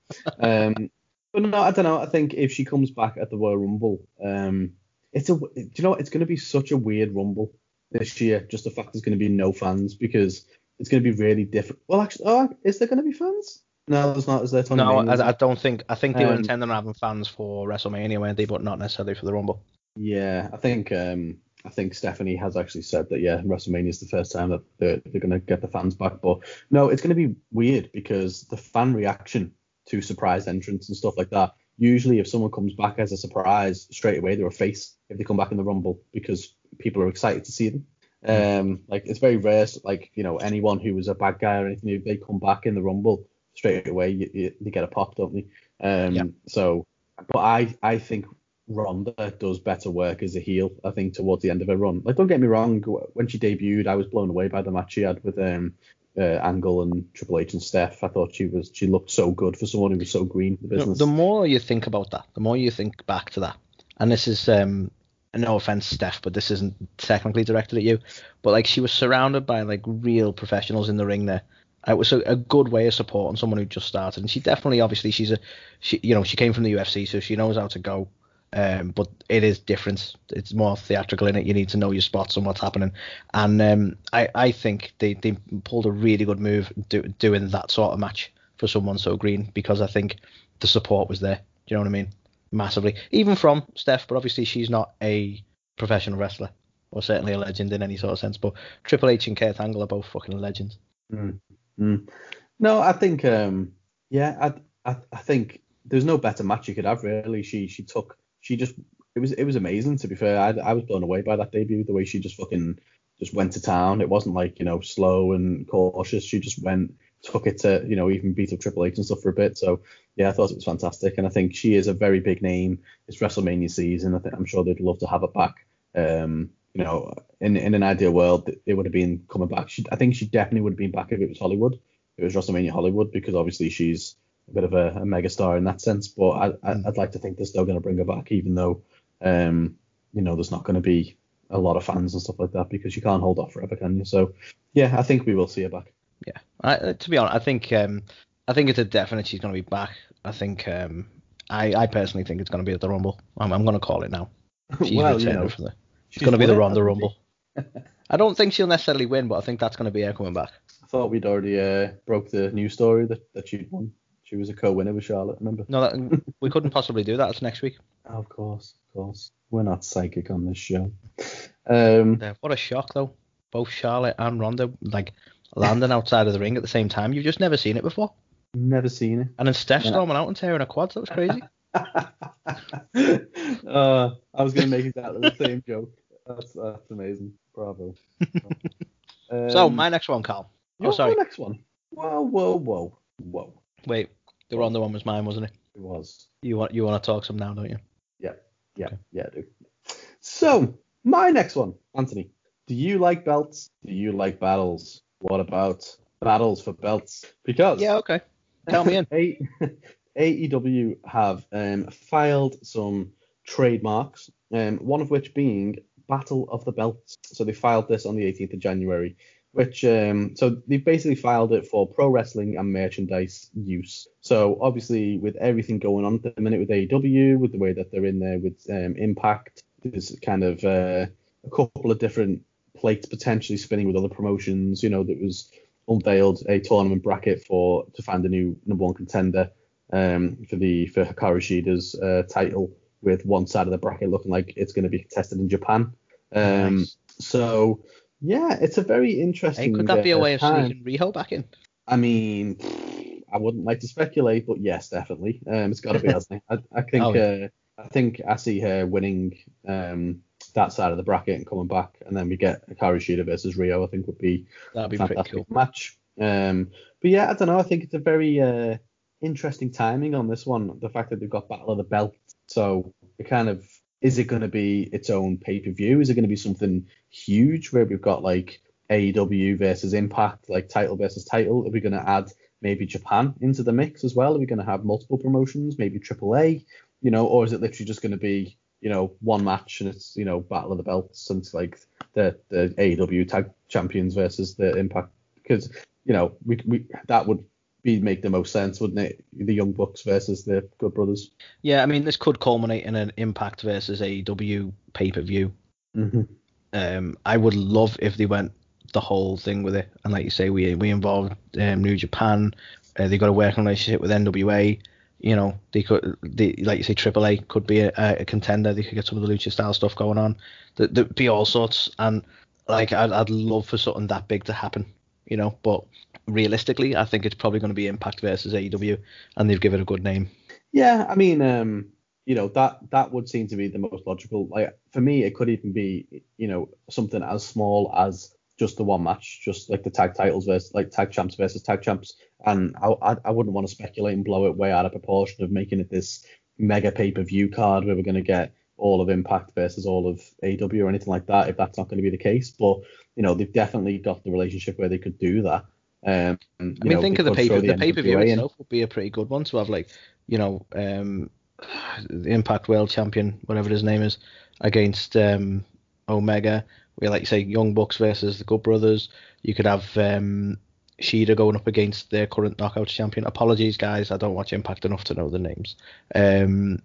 [SPEAKER 9] Um, but no, I don't know. I think if she comes back at the Royal Rumble, um, it's a. Do you know what? It's going to be such a weird Rumble this year. Just the fact there's going to be no fans because it's going to be really different. Well, actually, oh, is there going to be fans? No, there's not. Is there?
[SPEAKER 8] No, I, I don't think. I think they were
[SPEAKER 9] Um,
[SPEAKER 8] intending on having fans for WrestleMania, weren't they? But not necessarily for the Rumble.
[SPEAKER 9] Yeah, I think um, I think Stephanie has actually said that yeah, WrestleMania is the first time that they're, they're going to get the fans back. But no, it's going to be weird because the fan reaction to surprise entrance and stuff like that. Usually, if someone comes back as a surprise, straight away they're a face if they come back in the Rumble because people are excited to see them. Um, like it's very rare, like you know, anyone who was a bad guy or anything, they come back in the Rumble straight away, you, you, they get a pop, don't they? Um,
[SPEAKER 8] Yeah.
[SPEAKER 9] So, but I I think Ronda does better work as a heel. I think towards the end of her run. Like, don't get me wrong, when she debuted, I was blown away by the match she had with um uh, Angle and Triple H and Steph. I thought she was she looked so good for someone who was so green in the business.
[SPEAKER 8] the more you think about that, the more you think back to that. And this is um no offense, Steph, but this isn't technically directed at you. But like she was surrounded by like real professionals in the ring there. It was a, a good way of supporting someone who just started, and she definitely, obviously, she's a, she, you know, she came from the UFC, so she knows how to go Um, but it is different. It's more theatrical in it. You need to know your spots and what's happening. And um, I, I think they, they pulled a really good move do, doing that sort of match for someone so green because I think the support was there. Do you know what I mean? Massively. Even from Steph, but obviously she's not a professional wrestler or certainly a legend in any sort of sense. But Triple H and Kurt Angle are both fucking legends.
[SPEAKER 9] Mm. Mm. No, I think, um, yeah, I, I, I think there's no better match you could have really. She she took she just it was it was amazing to be fair. I, I was blown away by that debut, the way she just fucking just went to town. It wasn't like you know slow and cautious. She just went took it to you know even beat up Triple H and stuff for a bit. So yeah, I thought it was fantastic, and I think she is a very big name. It's WrestleMania season. I think I'm sure they'd love to have her back. Um, you know, in in an ideal world, it would have been coming back. She, I think she definitely would have been back if it was Hollywood. If it was WrestleMania Hollywood, because obviously she's a bit of a, a megastar in that sense. But I, I, would mm. like to think they're still going to bring her back, even though, um, you know, there's not going to be a lot of fans and stuff like that because you can't hold off forever, can you? So yeah, I think we will see her back.
[SPEAKER 8] Yeah, I, to be honest, I think um, I think it's a definite she's going to be back. I think um, I, I personally think it's going to be at the Rumble. I'm, I'm going to call it now.
[SPEAKER 9] She's well, you know,
[SPEAKER 8] the, it's going to be the Ronda Rumble. I don't think she'll necessarily win, but I think that's going to be her coming back.
[SPEAKER 9] I thought we'd already uh, broke the news story that, that she'd won. She was a co-winner with Charlotte, remember?
[SPEAKER 8] No, that, we couldn't possibly do that. It's next week.
[SPEAKER 9] Oh, of course, of course. We're not psychic on this show. Um,
[SPEAKER 8] yeah, what a shock, though. Both Charlotte and Ronda, like, landing outside of the ring at the same time. You've just never seen it before.
[SPEAKER 9] Never seen it.
[SPEAKER 8] And then Steph yeah. storming out and tearing her quads. That was crazy.
[SPEAKER 9] uh, I was going to make exactly the same joke. That's, that's amazing. Bravo.
[SPEAKER 8] um, so, my next one, Carl.
[SPEAKER 9] Oh, sorry. next one. Whoa, whoa, whoa, whoa.
[SPEAKER 8] Wait, the Ronda one was mine, wasn't it?
[SPEAKER 9] It was.
[SPEAKER 8] You want you want to talk some now, don't you?
[SPEAKER 9] Yeah, yeah, okay. yeah, I do. So my next one, Anthony. Do you like belts? Do you like battles? What about battles for belts? Because
[SPEAKER 8] yeah, okay. Tell me in.
[SPEAKER 9] AEW have um, filed some trademarks, um, one of which being Battle of the Belts. So they filed this on the 18th of January which um, so they've basically filed it for pro wrestling and merchandise use. So obviously with everything going on at the minute with AEW, with the way that they're in there with um, Impact, there's kind of uh, a couple of different plates potentially spinning with other promotions. You know, that was unveiled a tournament bracket for to find a new number one contender um, for the for Hikaru Shida's uh, title, with one side of the bracket looking like it's going to be contested in Japan. Um, nice. So yeah, it's a very interesting.
[SPEAKER 8] Hey, could that be a way of sneaking Riho back in?
[SPEAKER 9] I mean, I wouldn't like to speculate, but yes, definitely. Um, it's got to be, hasn't it? I, I think, oh, yeah. uh, I think I see her winning um, that side of the bracket and coming back, and then we get Hikaru Shida versus Riho. I think would be
[SPEAKER 8] that'd be a pretty cool
[SPEAKER 9] match. Um, but yeah, I don't know. I think it's a very uh, interesting timing on this one. The fact that they've got Battle of the Belt, so it kind of is it going to be its own pay per view? Is it going to be something huge where we've got like AEW versus Impact, like title versus title? Are we going to add maybe Japan into the mix as well? Are we going to have multiple promotions, maybe AAA, you know, or is it literally just going to be, you know, one match and it's, you know, Battle of the Belts and it's like the, the AEW tag champions versus the Impact? Because, you know, we, we that would be make the most sense, wouldn't it? The Young Bucks versus the Good Brothers.
[SPEAKER 8] Yeah, I mean, this could culminate in an Impact versus AEW pay per view.
[SPEAKER 9] Mm-hmm.
[SPEAKER 8] Um, I would love if they went the whole thing with it, and like you say, we we involved um, New Japan. Uh, they got a working relationship with NWA. You know, they could, they, like you say, AAA could be a, a contender. They could get some of the lucha style stuff going on. There, would be all sorts, and like I'd, I'd love for something that big to happen. You know, but realistically, I think it's probably going to be Impact versus AEW, and they've given it a good name.
[SPEAKER 9] Yeah, I mean, um, you know, that that would seem to be the most logical. Like for me, it could even be, you know, something as small as just the one match, just like the tag titles versus like tag champs versus tag champs. And I I, wouldn't want to speculate and blow it way out of proportion of making it this mega pay per view card where we're going to get all of Impact versus all of AW or anything like that. If that's not going to be the case, but you know, they've definitely got the relationship where they could do that. Um, I
[SPEAKER 8] mean, know, think of the pay the pay per view itself would be a pretty good one to have, like you know, um, the Impact World Champion, whatever his name is, against um, Omega. We like you say Young Bucks versus the Good Brothers. You could have um, Shida going up against their current Knockouts champion. Apologies, guys, I don't watch Impact enough to know the names. Um,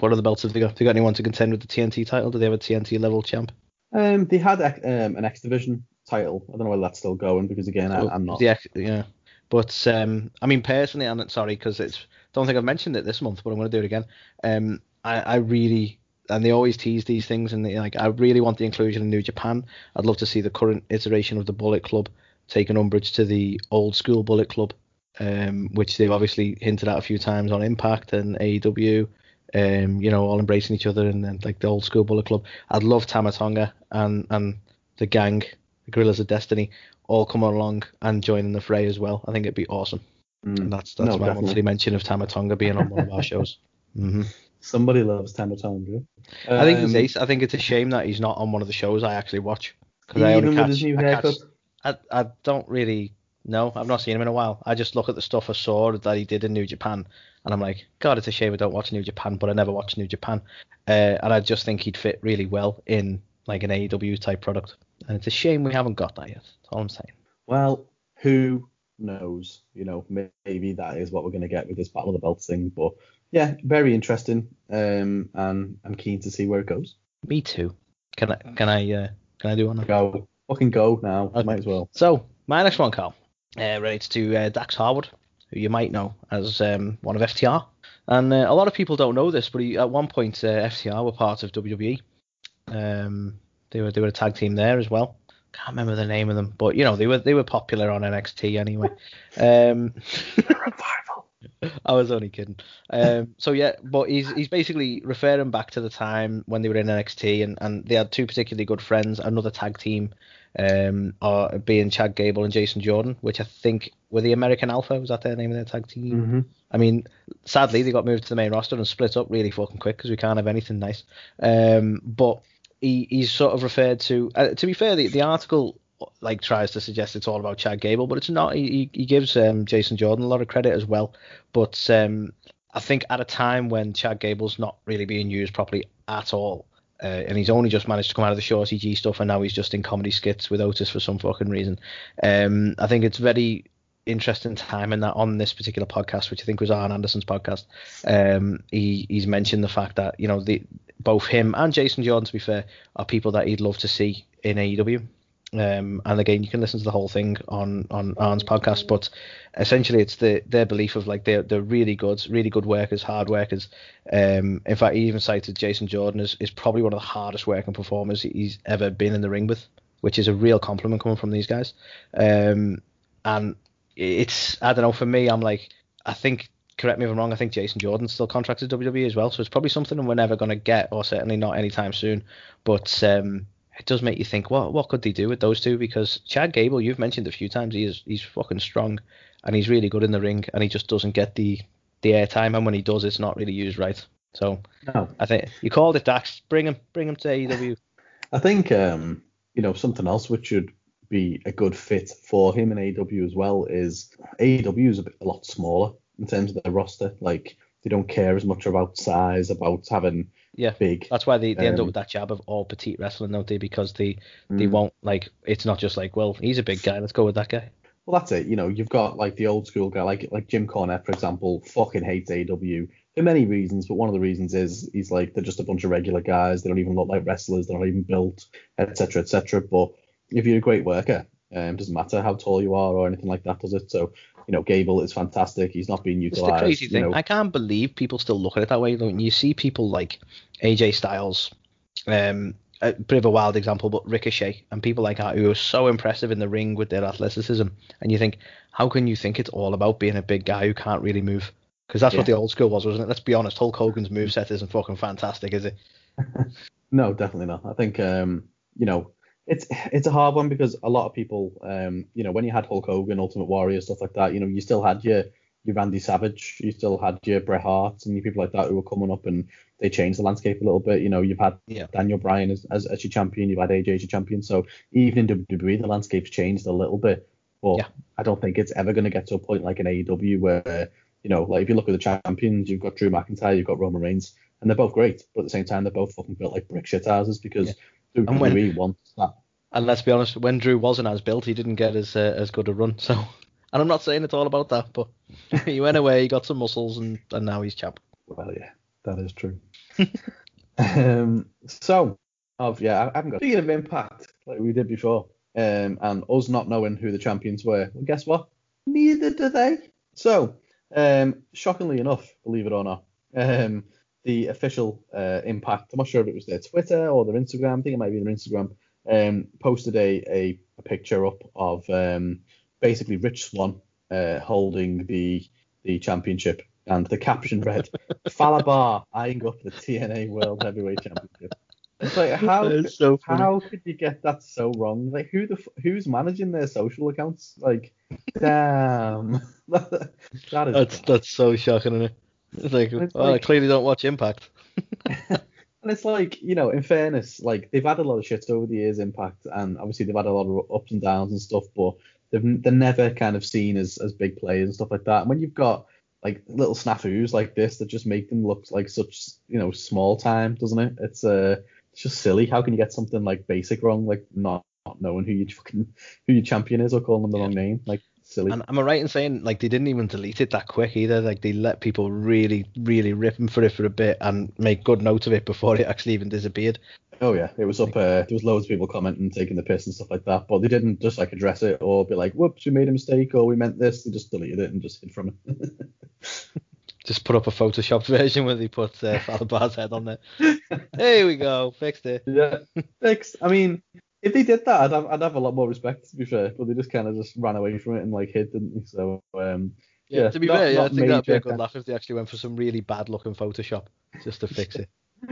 [SPEAKER 8] what other belts have they got? Have they got anyone to contend with the TNT title? Do they have a TNT level champ?
[SPEAKER 9] Um, they had um, an X Division title. I don't know whether that's still going because again, I, I'm not.
[SPEAKER 8] X- yeah. But um, I mean, personally, I'm sorry because it's. Don't think I've mentioned it this month, but I'm going to do it again. Um, I, I really and they always tease these things, and they, like I really want the inclusion in New Japan. I'd love to see the current iteration of the Bullet Club taking umbrage to the old school Bullet Club, um, which they've obviously hinted at a few times on Impact and AEW. Um, you know, all embracing each other and then like the old school Bullet Club. I'd love Tama Tonga and and the gang, the Guerrillas of Destiny, all come along and join in the fray as well. I think it'd be awesome.
[SPEAKER 9] Mm.
[SPEAKER 8] And that's that's
[SPEAKER 9] No,
[SPEAKER 8] my
[SPEAKER 9] definitely.
[SPEAKER 8] monthly mention of Tama Tonga being on one of our shows. hmm
[SPEAKER 9] Somebody loves Tama Tonga.
[SPEAKER 8] I think he's
[SPEAKER 9] Um,
[SPEAKER 8] ace. I think it's a shame that he's not on one of the shows I actually watch because I only catch. I, catch I, I don't really know. I've not seen him in a while. I just look at the stuff I saw that he did in New Japan, and I'm like, God, it's a shame I don't watch New Japan, but I never watch New Japan, uh, and I just think he'd fit really well in like an AEW type product, and it's a shame we haven't got that yet. That's all I'm saying.
[SPEAKER 9] Well, who knows? You know, maybe that is what we're going to get with this Battle of the Belts thing. But yeah, very interesting. Um, and I'm keen to see where it goes.
[SPEAKER 8] Me too. Can I? Can I? Uh, can I do one? now?
[SPEAKER 9] Go, fucking go now.
[SPEAKER 8] Okay.
[SPEAKER 9] Might as well.
[SPEAKER 8] So my next one, Carl, uh, relates to uh, Dax Harwood, who you might know as um, one of FTR, and uh, a lot of people don't know this, but he, at one point uh, FTR were part of WWE. Um, they were they were a tag team there as well. Can't remember the name of them, but you know they were they were popular on NXT anyway. Um, I was only kidding. Um, so yeah, but he's he's basically referring back to the time when they were in NXT and, and they had two particularly good friends, another tag team, um, uh, being Chad Gable and Jason Jordan, which I think were the American Alpha. Was that their name of their tag team?
[SPEAKER 9] Mm-hmm.
[SPEAKER 8] I mean, sadly they got moved to the main roster and split up really fucking quick because we can't have anything nice. Um, but he he's sort of referred to. Uh, to be fair, the, the article like tries to suggest it's all about Chad Gable, but it's not. He he, gives um, Jason Jordan a lot of credit as well. But um, I think at a time when Chad Gable's not really being used properly at all. Uh, and he's only just managed to come out of the Shorty G stuff, and now he's just in comedy skits with Otis for some fucking reason. Um, I think it's very interesting time in that on this particular podcast, which I think was Arn Anderson's podcast. Um, he he's mentioned the fact that you know the both him and Jason Jordan, to be fair, are people that he'd love to see in AEW. Um, and again, you can listen to the whole thing on on Arn's podcast, but essentially it's the their belief of like they're they're really good, really good workers, hard workers. Um, in fact, he even cited Jason Jordan as is probably one of the hardest working performers he's ever been in the ring with, which is a real compliment coming from these guys. Um, and it's I don't know for me, I'm like I think correct me if I'm wrong. I think Jason Jordan's still contracted WWE as well, so it's probably something we're never going to get, or certainly not anytime soon. But um, it does make you think, what what could they do with those two? Because Chad Gable, you've mentioned a few times, he is he's fucking strong, and he's really good in the ring, and he just doesn't get the the airtime, and when he does, it's not really used right. So
[SPEAKER 9] No,
[SPEAKER 8] I think you called it Dax. Bring him, bring him to AEW.
[SPEAKER 9] I think um, you know something else which should be a good fit for him in AEW as well is AEW is a, bit, a lot smaller in terms of their roster. Like they don't care as much about size, about having
[SPEAKER 8] Yeah,
[SPEAKER 9] big.
[SPEAKER 8] that's why they, they end up
[SPEAKER 9] Um,
[SPEAKER 8] with that jab of all petite wrestling, don't they? Because they they
[SPEAKER 9] Mm.
[SPEAKER 8] won't like it's not just like, well, he's a big guy, let's go with that guy.
[SPEAKER 9] Well, that's it. You know, you've got like the old school guy, like like Jim Cornette, for example, fucking hates AW for many reasons, but one of the reasons is he's like they're just a bunch of regular guys. They don't even look like wrestlers. They're not even built, etc., etc. But if you're a great worker, um, doesn't matter how tall you are or anything like that, does it? So you know, Gable is fantastic. He's not being utilized.
[SPEAKER 8] It's the crazy
[SPEAKER 9] you
[SPEAKER 8] thing.
[SPEAKER 9] know.
[SPEAKER 8] I can't believe people still look at it that way. When you see people like AJ Styles, um, a bit of a wild example, but Ricochet and people like that who are so impressive in the ring with their athleticism, and you think, how can you think it's all about being a big guy who can't really move? Because that's what the old school was, wasn't it? Let's be honest. Hulk Hogan's moveset isn't fucking fantastic, is it?
[SPEAKER 9] No, definitely not. I think um, you know, it's it's a hard one because a lot of people, um, you know, when you had Hulk Hogan, Ultimate Warrior, stuff like that, you know, you still had your your Randy Savage, you still had your Bret Hart and your people like that who were coming up and they changed the landscape a little bit. You know, you've had
[SPEAKER 8] Yeah.
[SPEAKER 9] Daniel Bryan as, as, as your champion, you've had AJ as your champion. So even in WWE, the landscape's changed a little bit. But
[SPEAKER 8] Yeah.
[SPEAKER 9] I don't think it's ever going to get to a point like an AEW where, you know, like if you look at the champions, you've got Drew McIntyre, you've got Roman Reigns, and they're both great. But at the same time, they're both fucking built like brick shit houses because
[SPEAKER 8] And when-
[SPEAKER 9] wants that.
[SPEAKER 8] And let's be honest, when Drew wasn't as built, he didn't get as uh, as good a run. So, and I'm not saying it's all about that, but he went away, he got some muscles, and, and now he's champ.
[SPEAKER 9] Well, yeah. That is true. um, so, of yeah, I haven't got. Speaking of impact, like we did before, um, and us not knowing who the champions were, well, guess what? Neither do they. So, um, shockingly enough, believe it or not, um, the official uh, impact, I'm not sure if it was their Twitter or their Instagram, I think it might be their Instagram, um, posted a, a, a picture up of um, basically Rich Swann uh, holding the the championship, and the caption read, "Fallah Bahh eyeing up the TNA World Heavyweight Championship." It's like how
[SPEAKER 8] so
[SPEAKER 9] how could you get that so wrong? Like who the who's managing their social accounts? Like, damn, that is
[SPEAKER 8] That's
[SPEAKER 9] bad.
[SPEAKER 8] that's so shocking, isn't it? It's like,
[SPEAKER 9] It's
[SPEAKER 8] well, I clearly don't watch Impact.
[SPEAKER 9] And it's like, you know, in fairness, like they've had a lot of shit over the years, Impact, and obviously they've had a lot of ups and downs and stuff, but they've they're never kind of seen as as big players and stuff like that. And when you've got like little snafus like this that just make them look like such, you know, small time, doesn't it? It's uh, it's just silly. How can you get something like basic wrong, like not, not knowing who you fucking who your champion is or calling them the wrong name, like silly.
[SPEAKER 8] And am I right in saying like they didn't even delete it that quick either? Like they let people really, really rip them for it for a bit and make good note of it before it actually even disappeared.
[SPEAKER 9] Oh yeah, it was up. Uh, there was loads of people commenting, taking the piss and stuff like that, but they didn't just like address it or be like, "Whoops, we made a mistake," or "We meant this." They just deleted it and just hid from it.
[SPEAKER 8] Just put up a photoshopped version where they put uh, Fallah Bahh's head on there. There we go, fixed it.
[SPEAKER 9] yeah, thanks. I mean, if they did that, I'd have, I'd have a lot more respect to be fair, but they just kind of just ran away from it and like hid, didn't they? So um, yeah,
[SPEAKER 8] to be
[SPEAKER 9] not-
[SPEAKER 8] fair, yeah, I think that'd be a good laugh if they actually went for some really bad looking Photoshop just to fix it.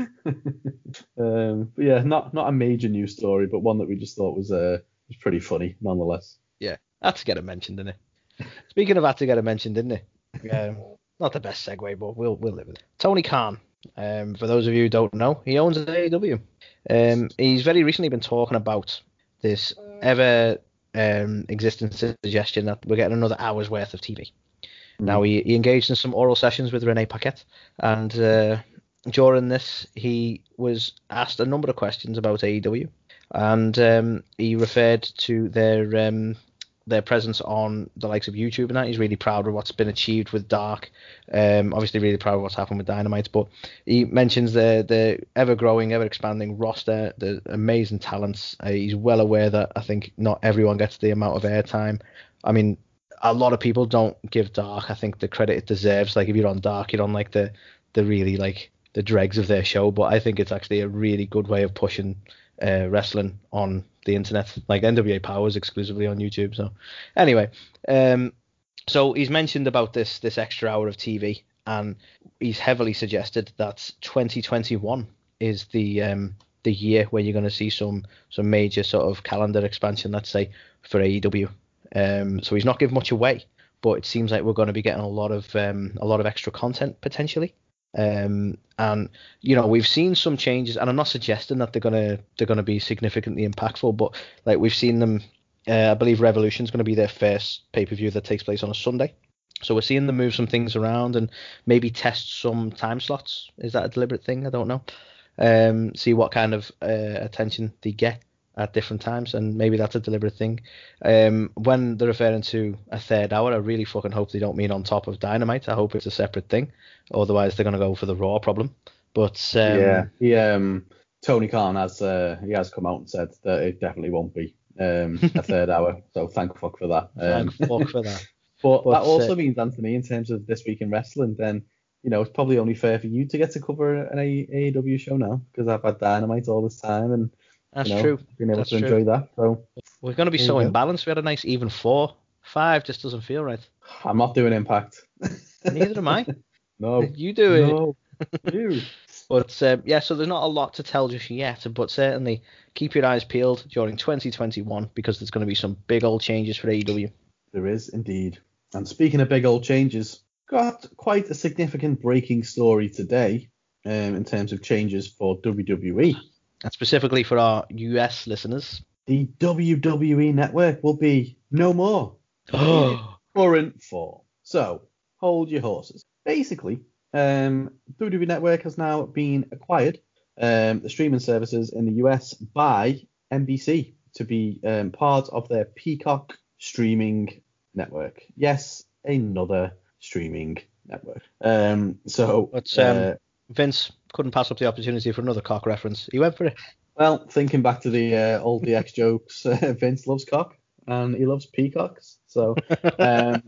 [SPEAKER 9] um, but yeah, not not a major news story, but one that we just thought was uh was pretty funny nonetheless.
[SPEAKER 8] Yeah, had to get it mentioned, didn't it? Speaking of had to get it mentioned, didn't it? Um, not the best segue, but we'll we'll live with it. Tony Khan. Um, for those of you who don't know, he owns AEW. Um, he's very recently been talking about this ever um, existing suggestion that we're getting another hour's worth of TV. Now he, he engaged in some oral sessions with Renee Paquette, and uh, during this he was asked a number of questions about AEW, and um, he referred to their um, their presence on the likes of YouTube and that. He's really proud of what's been achieved with Dark. Um, obviously, really proud of what's happened with Dynamite. But he mentions the the ever growing, ever expanding roster, the amazing talents. Uh, he's well aware that I think not everyone gets the amount of airtime. I mean, a lot of people don't give Dark, I think, the credit it deserves. Like if you're on Dark, you're on like the the really like the dregs of their show. But I think it's actually a really good way of pushing uh, wrestling on the internet. Like NWA Power is exclusively on YouTube. So anyway, um, so he's mentioned about this this extra hour of TV, and he's heavily suggested that 2021 is the um, the year where you're going to see some some major sort of calendar expansion. Let's say for AEW. Um, so he's not giving much away, but it seems like we're going to be getting a lot of um, a lot of extra content potentially. Um, and you know we've seen some changes, and I'm not suggesting that they're gonna they're gonna be significantly impactful, but like we've seen them. Uh, I believe Revolution's going to be their first pay per view that takes place on a Sunday, so we're seeing them move some things around and maybe test some time slots. Is that a deliberate thing? I don't know. Um, see what kind of uh, attention they get at different times, and maybe that's a deliberate thing. Um, when they're referring to a third hour, I really fucking hope they don't mean on top of Dynamite. I hope it's a separate thing. Otherwise, they're going to go for the Raw problem. But um,
[SPEAKER 9] yeah, he um Tony Khan has uh, he has come out and said that it definitely won't be um a third hour. So thank fuck for that. Um,
[SPEAKER 8] thank fuck for that.
[SPEAKER 9] But,
[SPEAKER 8] But,
[SPEAKER 9] that also
[SPEAKER 8] uh,
[SPEAKER 9] means, Anthony, in terms of this week in wrestling, then you know it's probably only fair for you to get to cover an AEW show now because I've had Dynamite all this time and
[SPEAKER 8] That's
[SPEAKER 9] you know,
[SPEAKER 8] true.
[SPEAKER 9] been able
[SPEAKER 8] That's
[SPEAKER 9] to
[SPEAKER 8] true.
[SPEAKER 9] enjoy that. So
[SPEAKER 8] We're going to be so imbalanced. We had a nice even four. Five just doesn't feel right.
[SPEAKER 9] I'm not doing Impact.
[SPEAKER 8] Neither am I.
[SPEAKER 9] no,
[SPEAKER 8] You do it.
[SPEAKER 9] no, you.
[SPEAKER 8] But um, yeah, so there's not a lot to tell just yet, but certainly keep your eyes peeled during 2021 because there's going to be some big old changes for AEW.
[SPEAKER 9] There is indeed. And speaking of big old changes, got quite a significant breaking story today um, in terms of changes for WWE.
[SPEAKER 8] And specifically for our US listeners.
[SPEAKER 9] The WWE network will be no more
[SPEAKER 8] Oh,
[SPEAKER 9] current form. So hold your horses. Basically, um, WWE Network has now been acquired, um, the streaming services in the US by NBC to be um, part of their Peacock streaming network. Yes, another streaming network. Um, so
[SPEAKER 8] But, um,
[SPEAKER 9] uh,
[SPEAKER 8] Vince couldn't pass up the opportunity for another cock reference. He went for it.
[SPEAKER 9] Well, thinking back to the uh, old DX jokes, uh, Vince loves cock and he loves peacocks. So, um,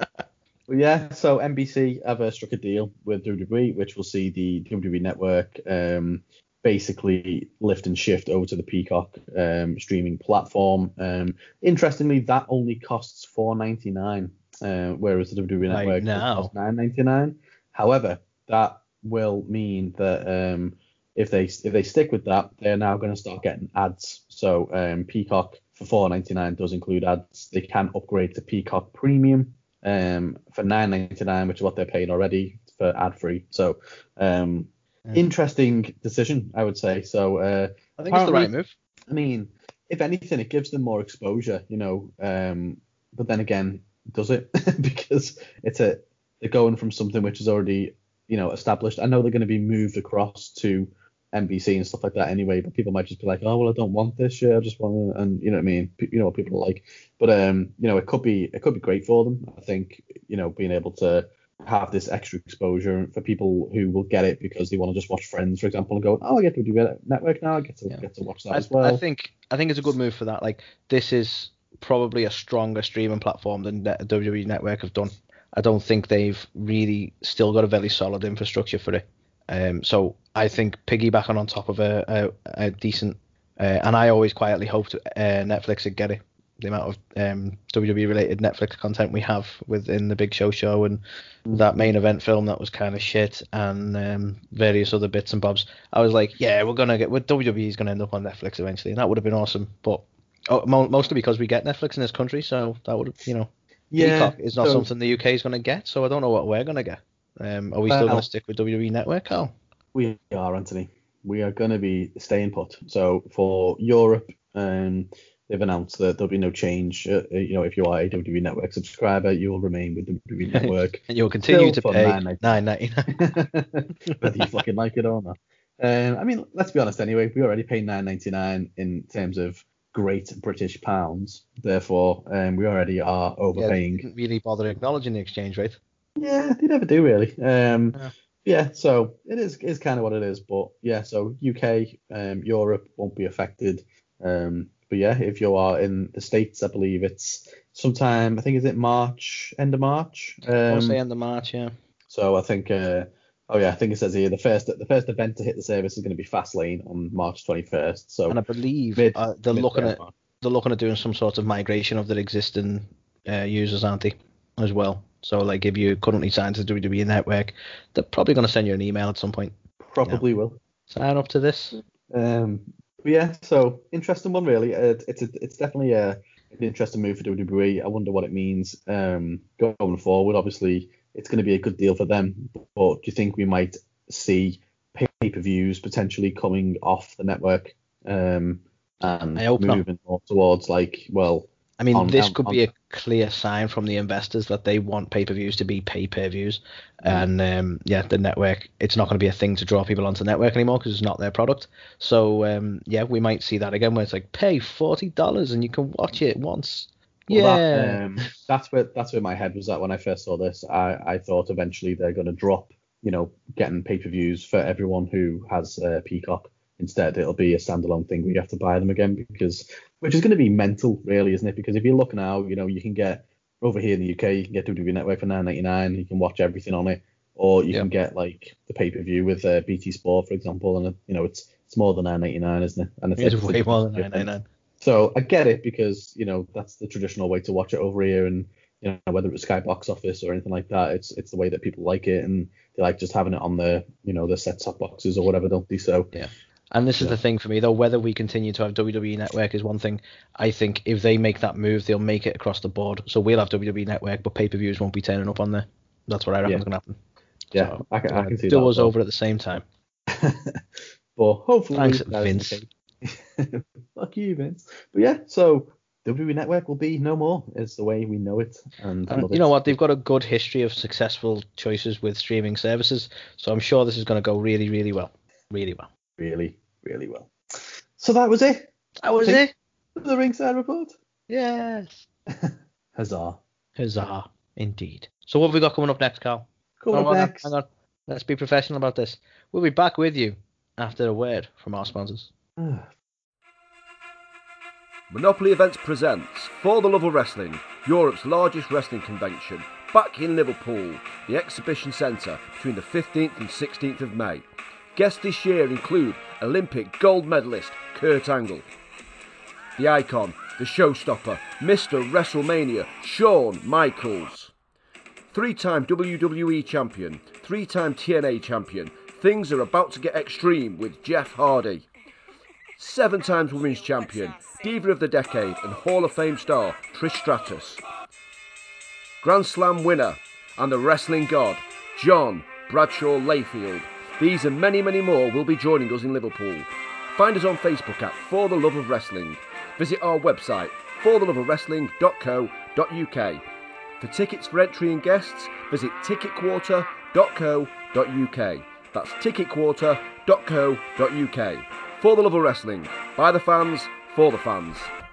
[SPEAKER 9] yeah. So NBC have uh, struck a deal with WWE, which will see the WWE network um, basically lift and shift over to the Peacock um, streaming platform. Um, interestingly, that only costs four ninety nine, uh, whereas the WWE
[SPEAKER 8] Right
[SPEAKER 9] network
[SPEAKER 8] now.
[SPEAKER 9] costs nine ninety nine. However, that will mean that um, if they if they stick with that, they're now going to start getting ads. So um, Peacock for four ninety nine does include ads. They can upgrade to Peacock Premium um, for nine ninety nine, which is what they're paying already for ad free. So um,
[SPEAKER 8] Yeah.
[SPEAKER 9] interesting decision, I would say. So uh,
[SPEAKER 8] I think it's the right move.
[SPEAKER 9] I mean, if anything, it gives them more exposure, you know. Um, but then again, does it? because it's a they're going from something which is already, you know, established. I know they're going to be moved across to NBC and stuff like that anyway. But people might just be like, oh well, I don't want this shit. I just want to, and you know what I mean. P- You know what people are like. But um, you know, it could be it could be great for them. I think you know being able to have this extra exposure for people who will get it because they want to just watch Friends, for example, and go, oh, I get to do a network now. I get to
[SPEAKER 8] Yeah.
[SPEAKER 9] get to watch that
[SPEAKER 8] I,
[SPEAKER 9] as well.
[SPEAKER 8] I think I think it's a good move for that. Like this is probably a stronger streaming platform than WWE Network have done. I don't think they've really still got a very solid infrastructure for it. Um, so I think piggybacking on top of a, a, a decent, uh, and I always quietly hoped uh, Netflix would get it. The amount of um, WWE related Netflix content we have within the Big Show show and that main event film that was kind of shit and um, various other bits and bobs. I was like, yeah, we're gonna get, well, WWE's gonna end up on Netflix eventually, and that would have been awesome. But oh, mo- mostly because we get Netflix in this country, so that would, you know, Peacock is not
[SPEAKER 9] so-
[SPEAKER 8] something the UK is gonna get. So I don't know what we're gonna get. Um, are we still
[SPEAKER 9] Well-
[SPEAKER 8] gonna stick with WWE Network, Carl?
[SPEAKER 9] We are, Anthony. We are going to be staying put. So for Europe, um, they've announced that there'll be no change. Uh, uh, you know, if you are a WWE Network subscriber, you will remain with WWE Network,
[SPEAKER 8] And you'll continue to pay
[SPEAKER 9] $9.99.
[SPEAKER 8] nine ninety nine.
[SPEAKER 9] whether you fucking like it or not. Um, I mean, let's be honest. Anyway, we already pay 9.99 in terms of great British pounds. Therefore, um, we already are
[SPEAKER 8] Yeah,
[SPEAKER 9] overpaying.
[SPEAKER 8] didn't really bother acknowledging the exchange rate.
[SPEAKER 9] Yeah, they never do really. Um,
[SPEAKER 8] Yeah.
[SPEAKER 9] yeah. so it is is kind of what it is. But yeah, so UK, um, Europe won't be affected. Um, but yeah, if you are in the states, I believe it's sometime. I think is it March, end of March.
[SPEAKER 8] I'll
[SPEAKER 9] Um,
[SPEAKER 8] say end of March, yeah.
[SPEAKER 9] so I think. Uh, Oh yeah, I think it says here the first the first event to hit the service is going to be Fastlane on March 21st. So
[SPEAKER 8] And I believe
[SPEAKER 9] mid-
[SPEAKER 8] uh, they're
[SPEAKER 9] mid-
[SPEAKER 8] looking at they're looking at doing some sort of migration of their existing uh, users, aren't they, as well? So like if you currently signed to the WWE Network, they're probably going to send you an email at some point.
[SPEAKER 9] probably will.
[SPEAKER 8] Sign up to this.
[SPEAKER 9] Um, yeah, so interesting one really. It, it's a, it's definitely a, an interesting move for WWE. I wonder what it means um, going forward. Obviously, it's going to be a good deal for them. But do you think we might see pay-per-views potentially coming off the network um, and
[SPEAKER 8] I hope not.
[SPEAKER 9] moving more towards like well,
[SPEAKER 8] I mean,
[SPEAKER 9] On-
[SPEAKER 8] this
[SPEAKER 9] on-
[SPEAKER 8] could
[SPEAKER 9] on-
[SPEAKER 8] be a clear sign from the investors that they want pay-per-views to be pay-per-views, and um, yeah, the network it's not going to be a thing to draw people onto the network anymore because it's not their product. So um, yeah, we might see that again where it's like pay forty dollars and you can watch it once.
[SPEAKER 9] Well,
[SPEAKER 8] yeah,
[SPEAKER 9] that, um, that's where that's where my head was at when I first saw this. I, I thought eventually they're going to drop, you know, getting pay per views for everyone who has uh, Peacock. Instead, it'll be a standalone thing where you have to buy them again because, which is going to be mental, really, isn't it? Because if you look now, you know, you can get over here in the UK, you can get WWE Network for 9.99. You can watch everything on it, or you
[SPEAKER 8] Yeah.
[SPEAKER 9] can get like the pay per view with uh, BT Sport, for example, and uh, you know, it's it's more than 9.99, isn't it? And
[SPEAKER 8] it's way more than nine ninety nine.
[SPEAKER 9] So I get it because you know that's the traditional way to watch it over here, and you know whether it's Sky Box Office or anything like that, it's it's the way that people like it, and they like just having it on the you know the set top boxes or whatever, don't they? So yeah.
[SPEAKER 8] And this is
[SPEAKER 9] Yeah.
[SPEAKER 8] the thing for me, though. Whether we continue to have WWE Network is one thing. I think if they make that move, they'll make it across the board. So we'll have WWE Network, but pay-per-views won't be turning up on there. That's what I reckon
[SPEAKER 9] Yeah.
[SPEAKER 8] is going to happen.
[SPEAKER 9] yeah,
[SPEAKER 8] So,
[SPEAKER 9] I can I can see
[SPEAKER 8] do
[SPEAKER 9] that.
[SPEAKER 8] us
[SPEAKER 9] as
[SPEAKER 8] over at the same time.
[SPEAKER 9] but hopefully,
[SPEAKER 8] Thanks,
[SPEAKER 9] that is the
[SPEAKER 8] Vince.
[SPEAKER 9] case. Fuck you, Vince. But yeah, so WWE Network will be no more. Is the way we know it, and
[SPEAKER 8] And
[SPEAKER 9] love
[SPEAKER 8] you
[SPEAKER 9] it.
[SPEAKER 8] know what? They've got a good history of successful choices with streaming services. So I'm sure this is going to go really, really well. Really well.
[SPEAKER 9] really, really well. So that was it.
[SPEAKER 8] That was
[SPEAKER 9] Think-
[SPEAKER 8] it.
[SPEAKER 9] The ringside report.
[SPEAKER 8] Yes.
[SPEAKER 9] Huzzah!
[SPEAKER 8] Huzzah. Indeed. So what have we got coming up next, Carl?
[SPEAKER 9] Coming up
[SPEAKER 8] on,
[SPEAKER 9] next.
[SPEAKER 8] Hang on. Let's be professional about this. We'll be back with you after a word from our sponsors.
[SPEAKER 1] Monopoly Events presents For the Love of Wrestling, Europe's largest wrestling convention, back in Liverpool, the exhibition centre between the 15th and 16th of May. Guests this year include Olympic gold medalist Kurt Angle, the icon, the showstopper, Mr. WrestleMania, Shawn Michaels, three time WWE champion, three time TNA champion. Things are about to get extreme with Jeff Hardy. Seven times women's champion, Diva of the Decade, and Hall of Fame star Trish Stratus. Grand Slam winner and the wrestling god, John Bradshaw Layfield. These and many, many more will be joining us in Liverpool. Find us on Facebook at For the Love of Wrestling. Visit our website, fortheloveofwrestling.co.uk. For tickets for entry and guests, visit ticketquarter.co.uk. That's ticketquarter.co.uk. For the love of wrestling, by the fans, for the fans.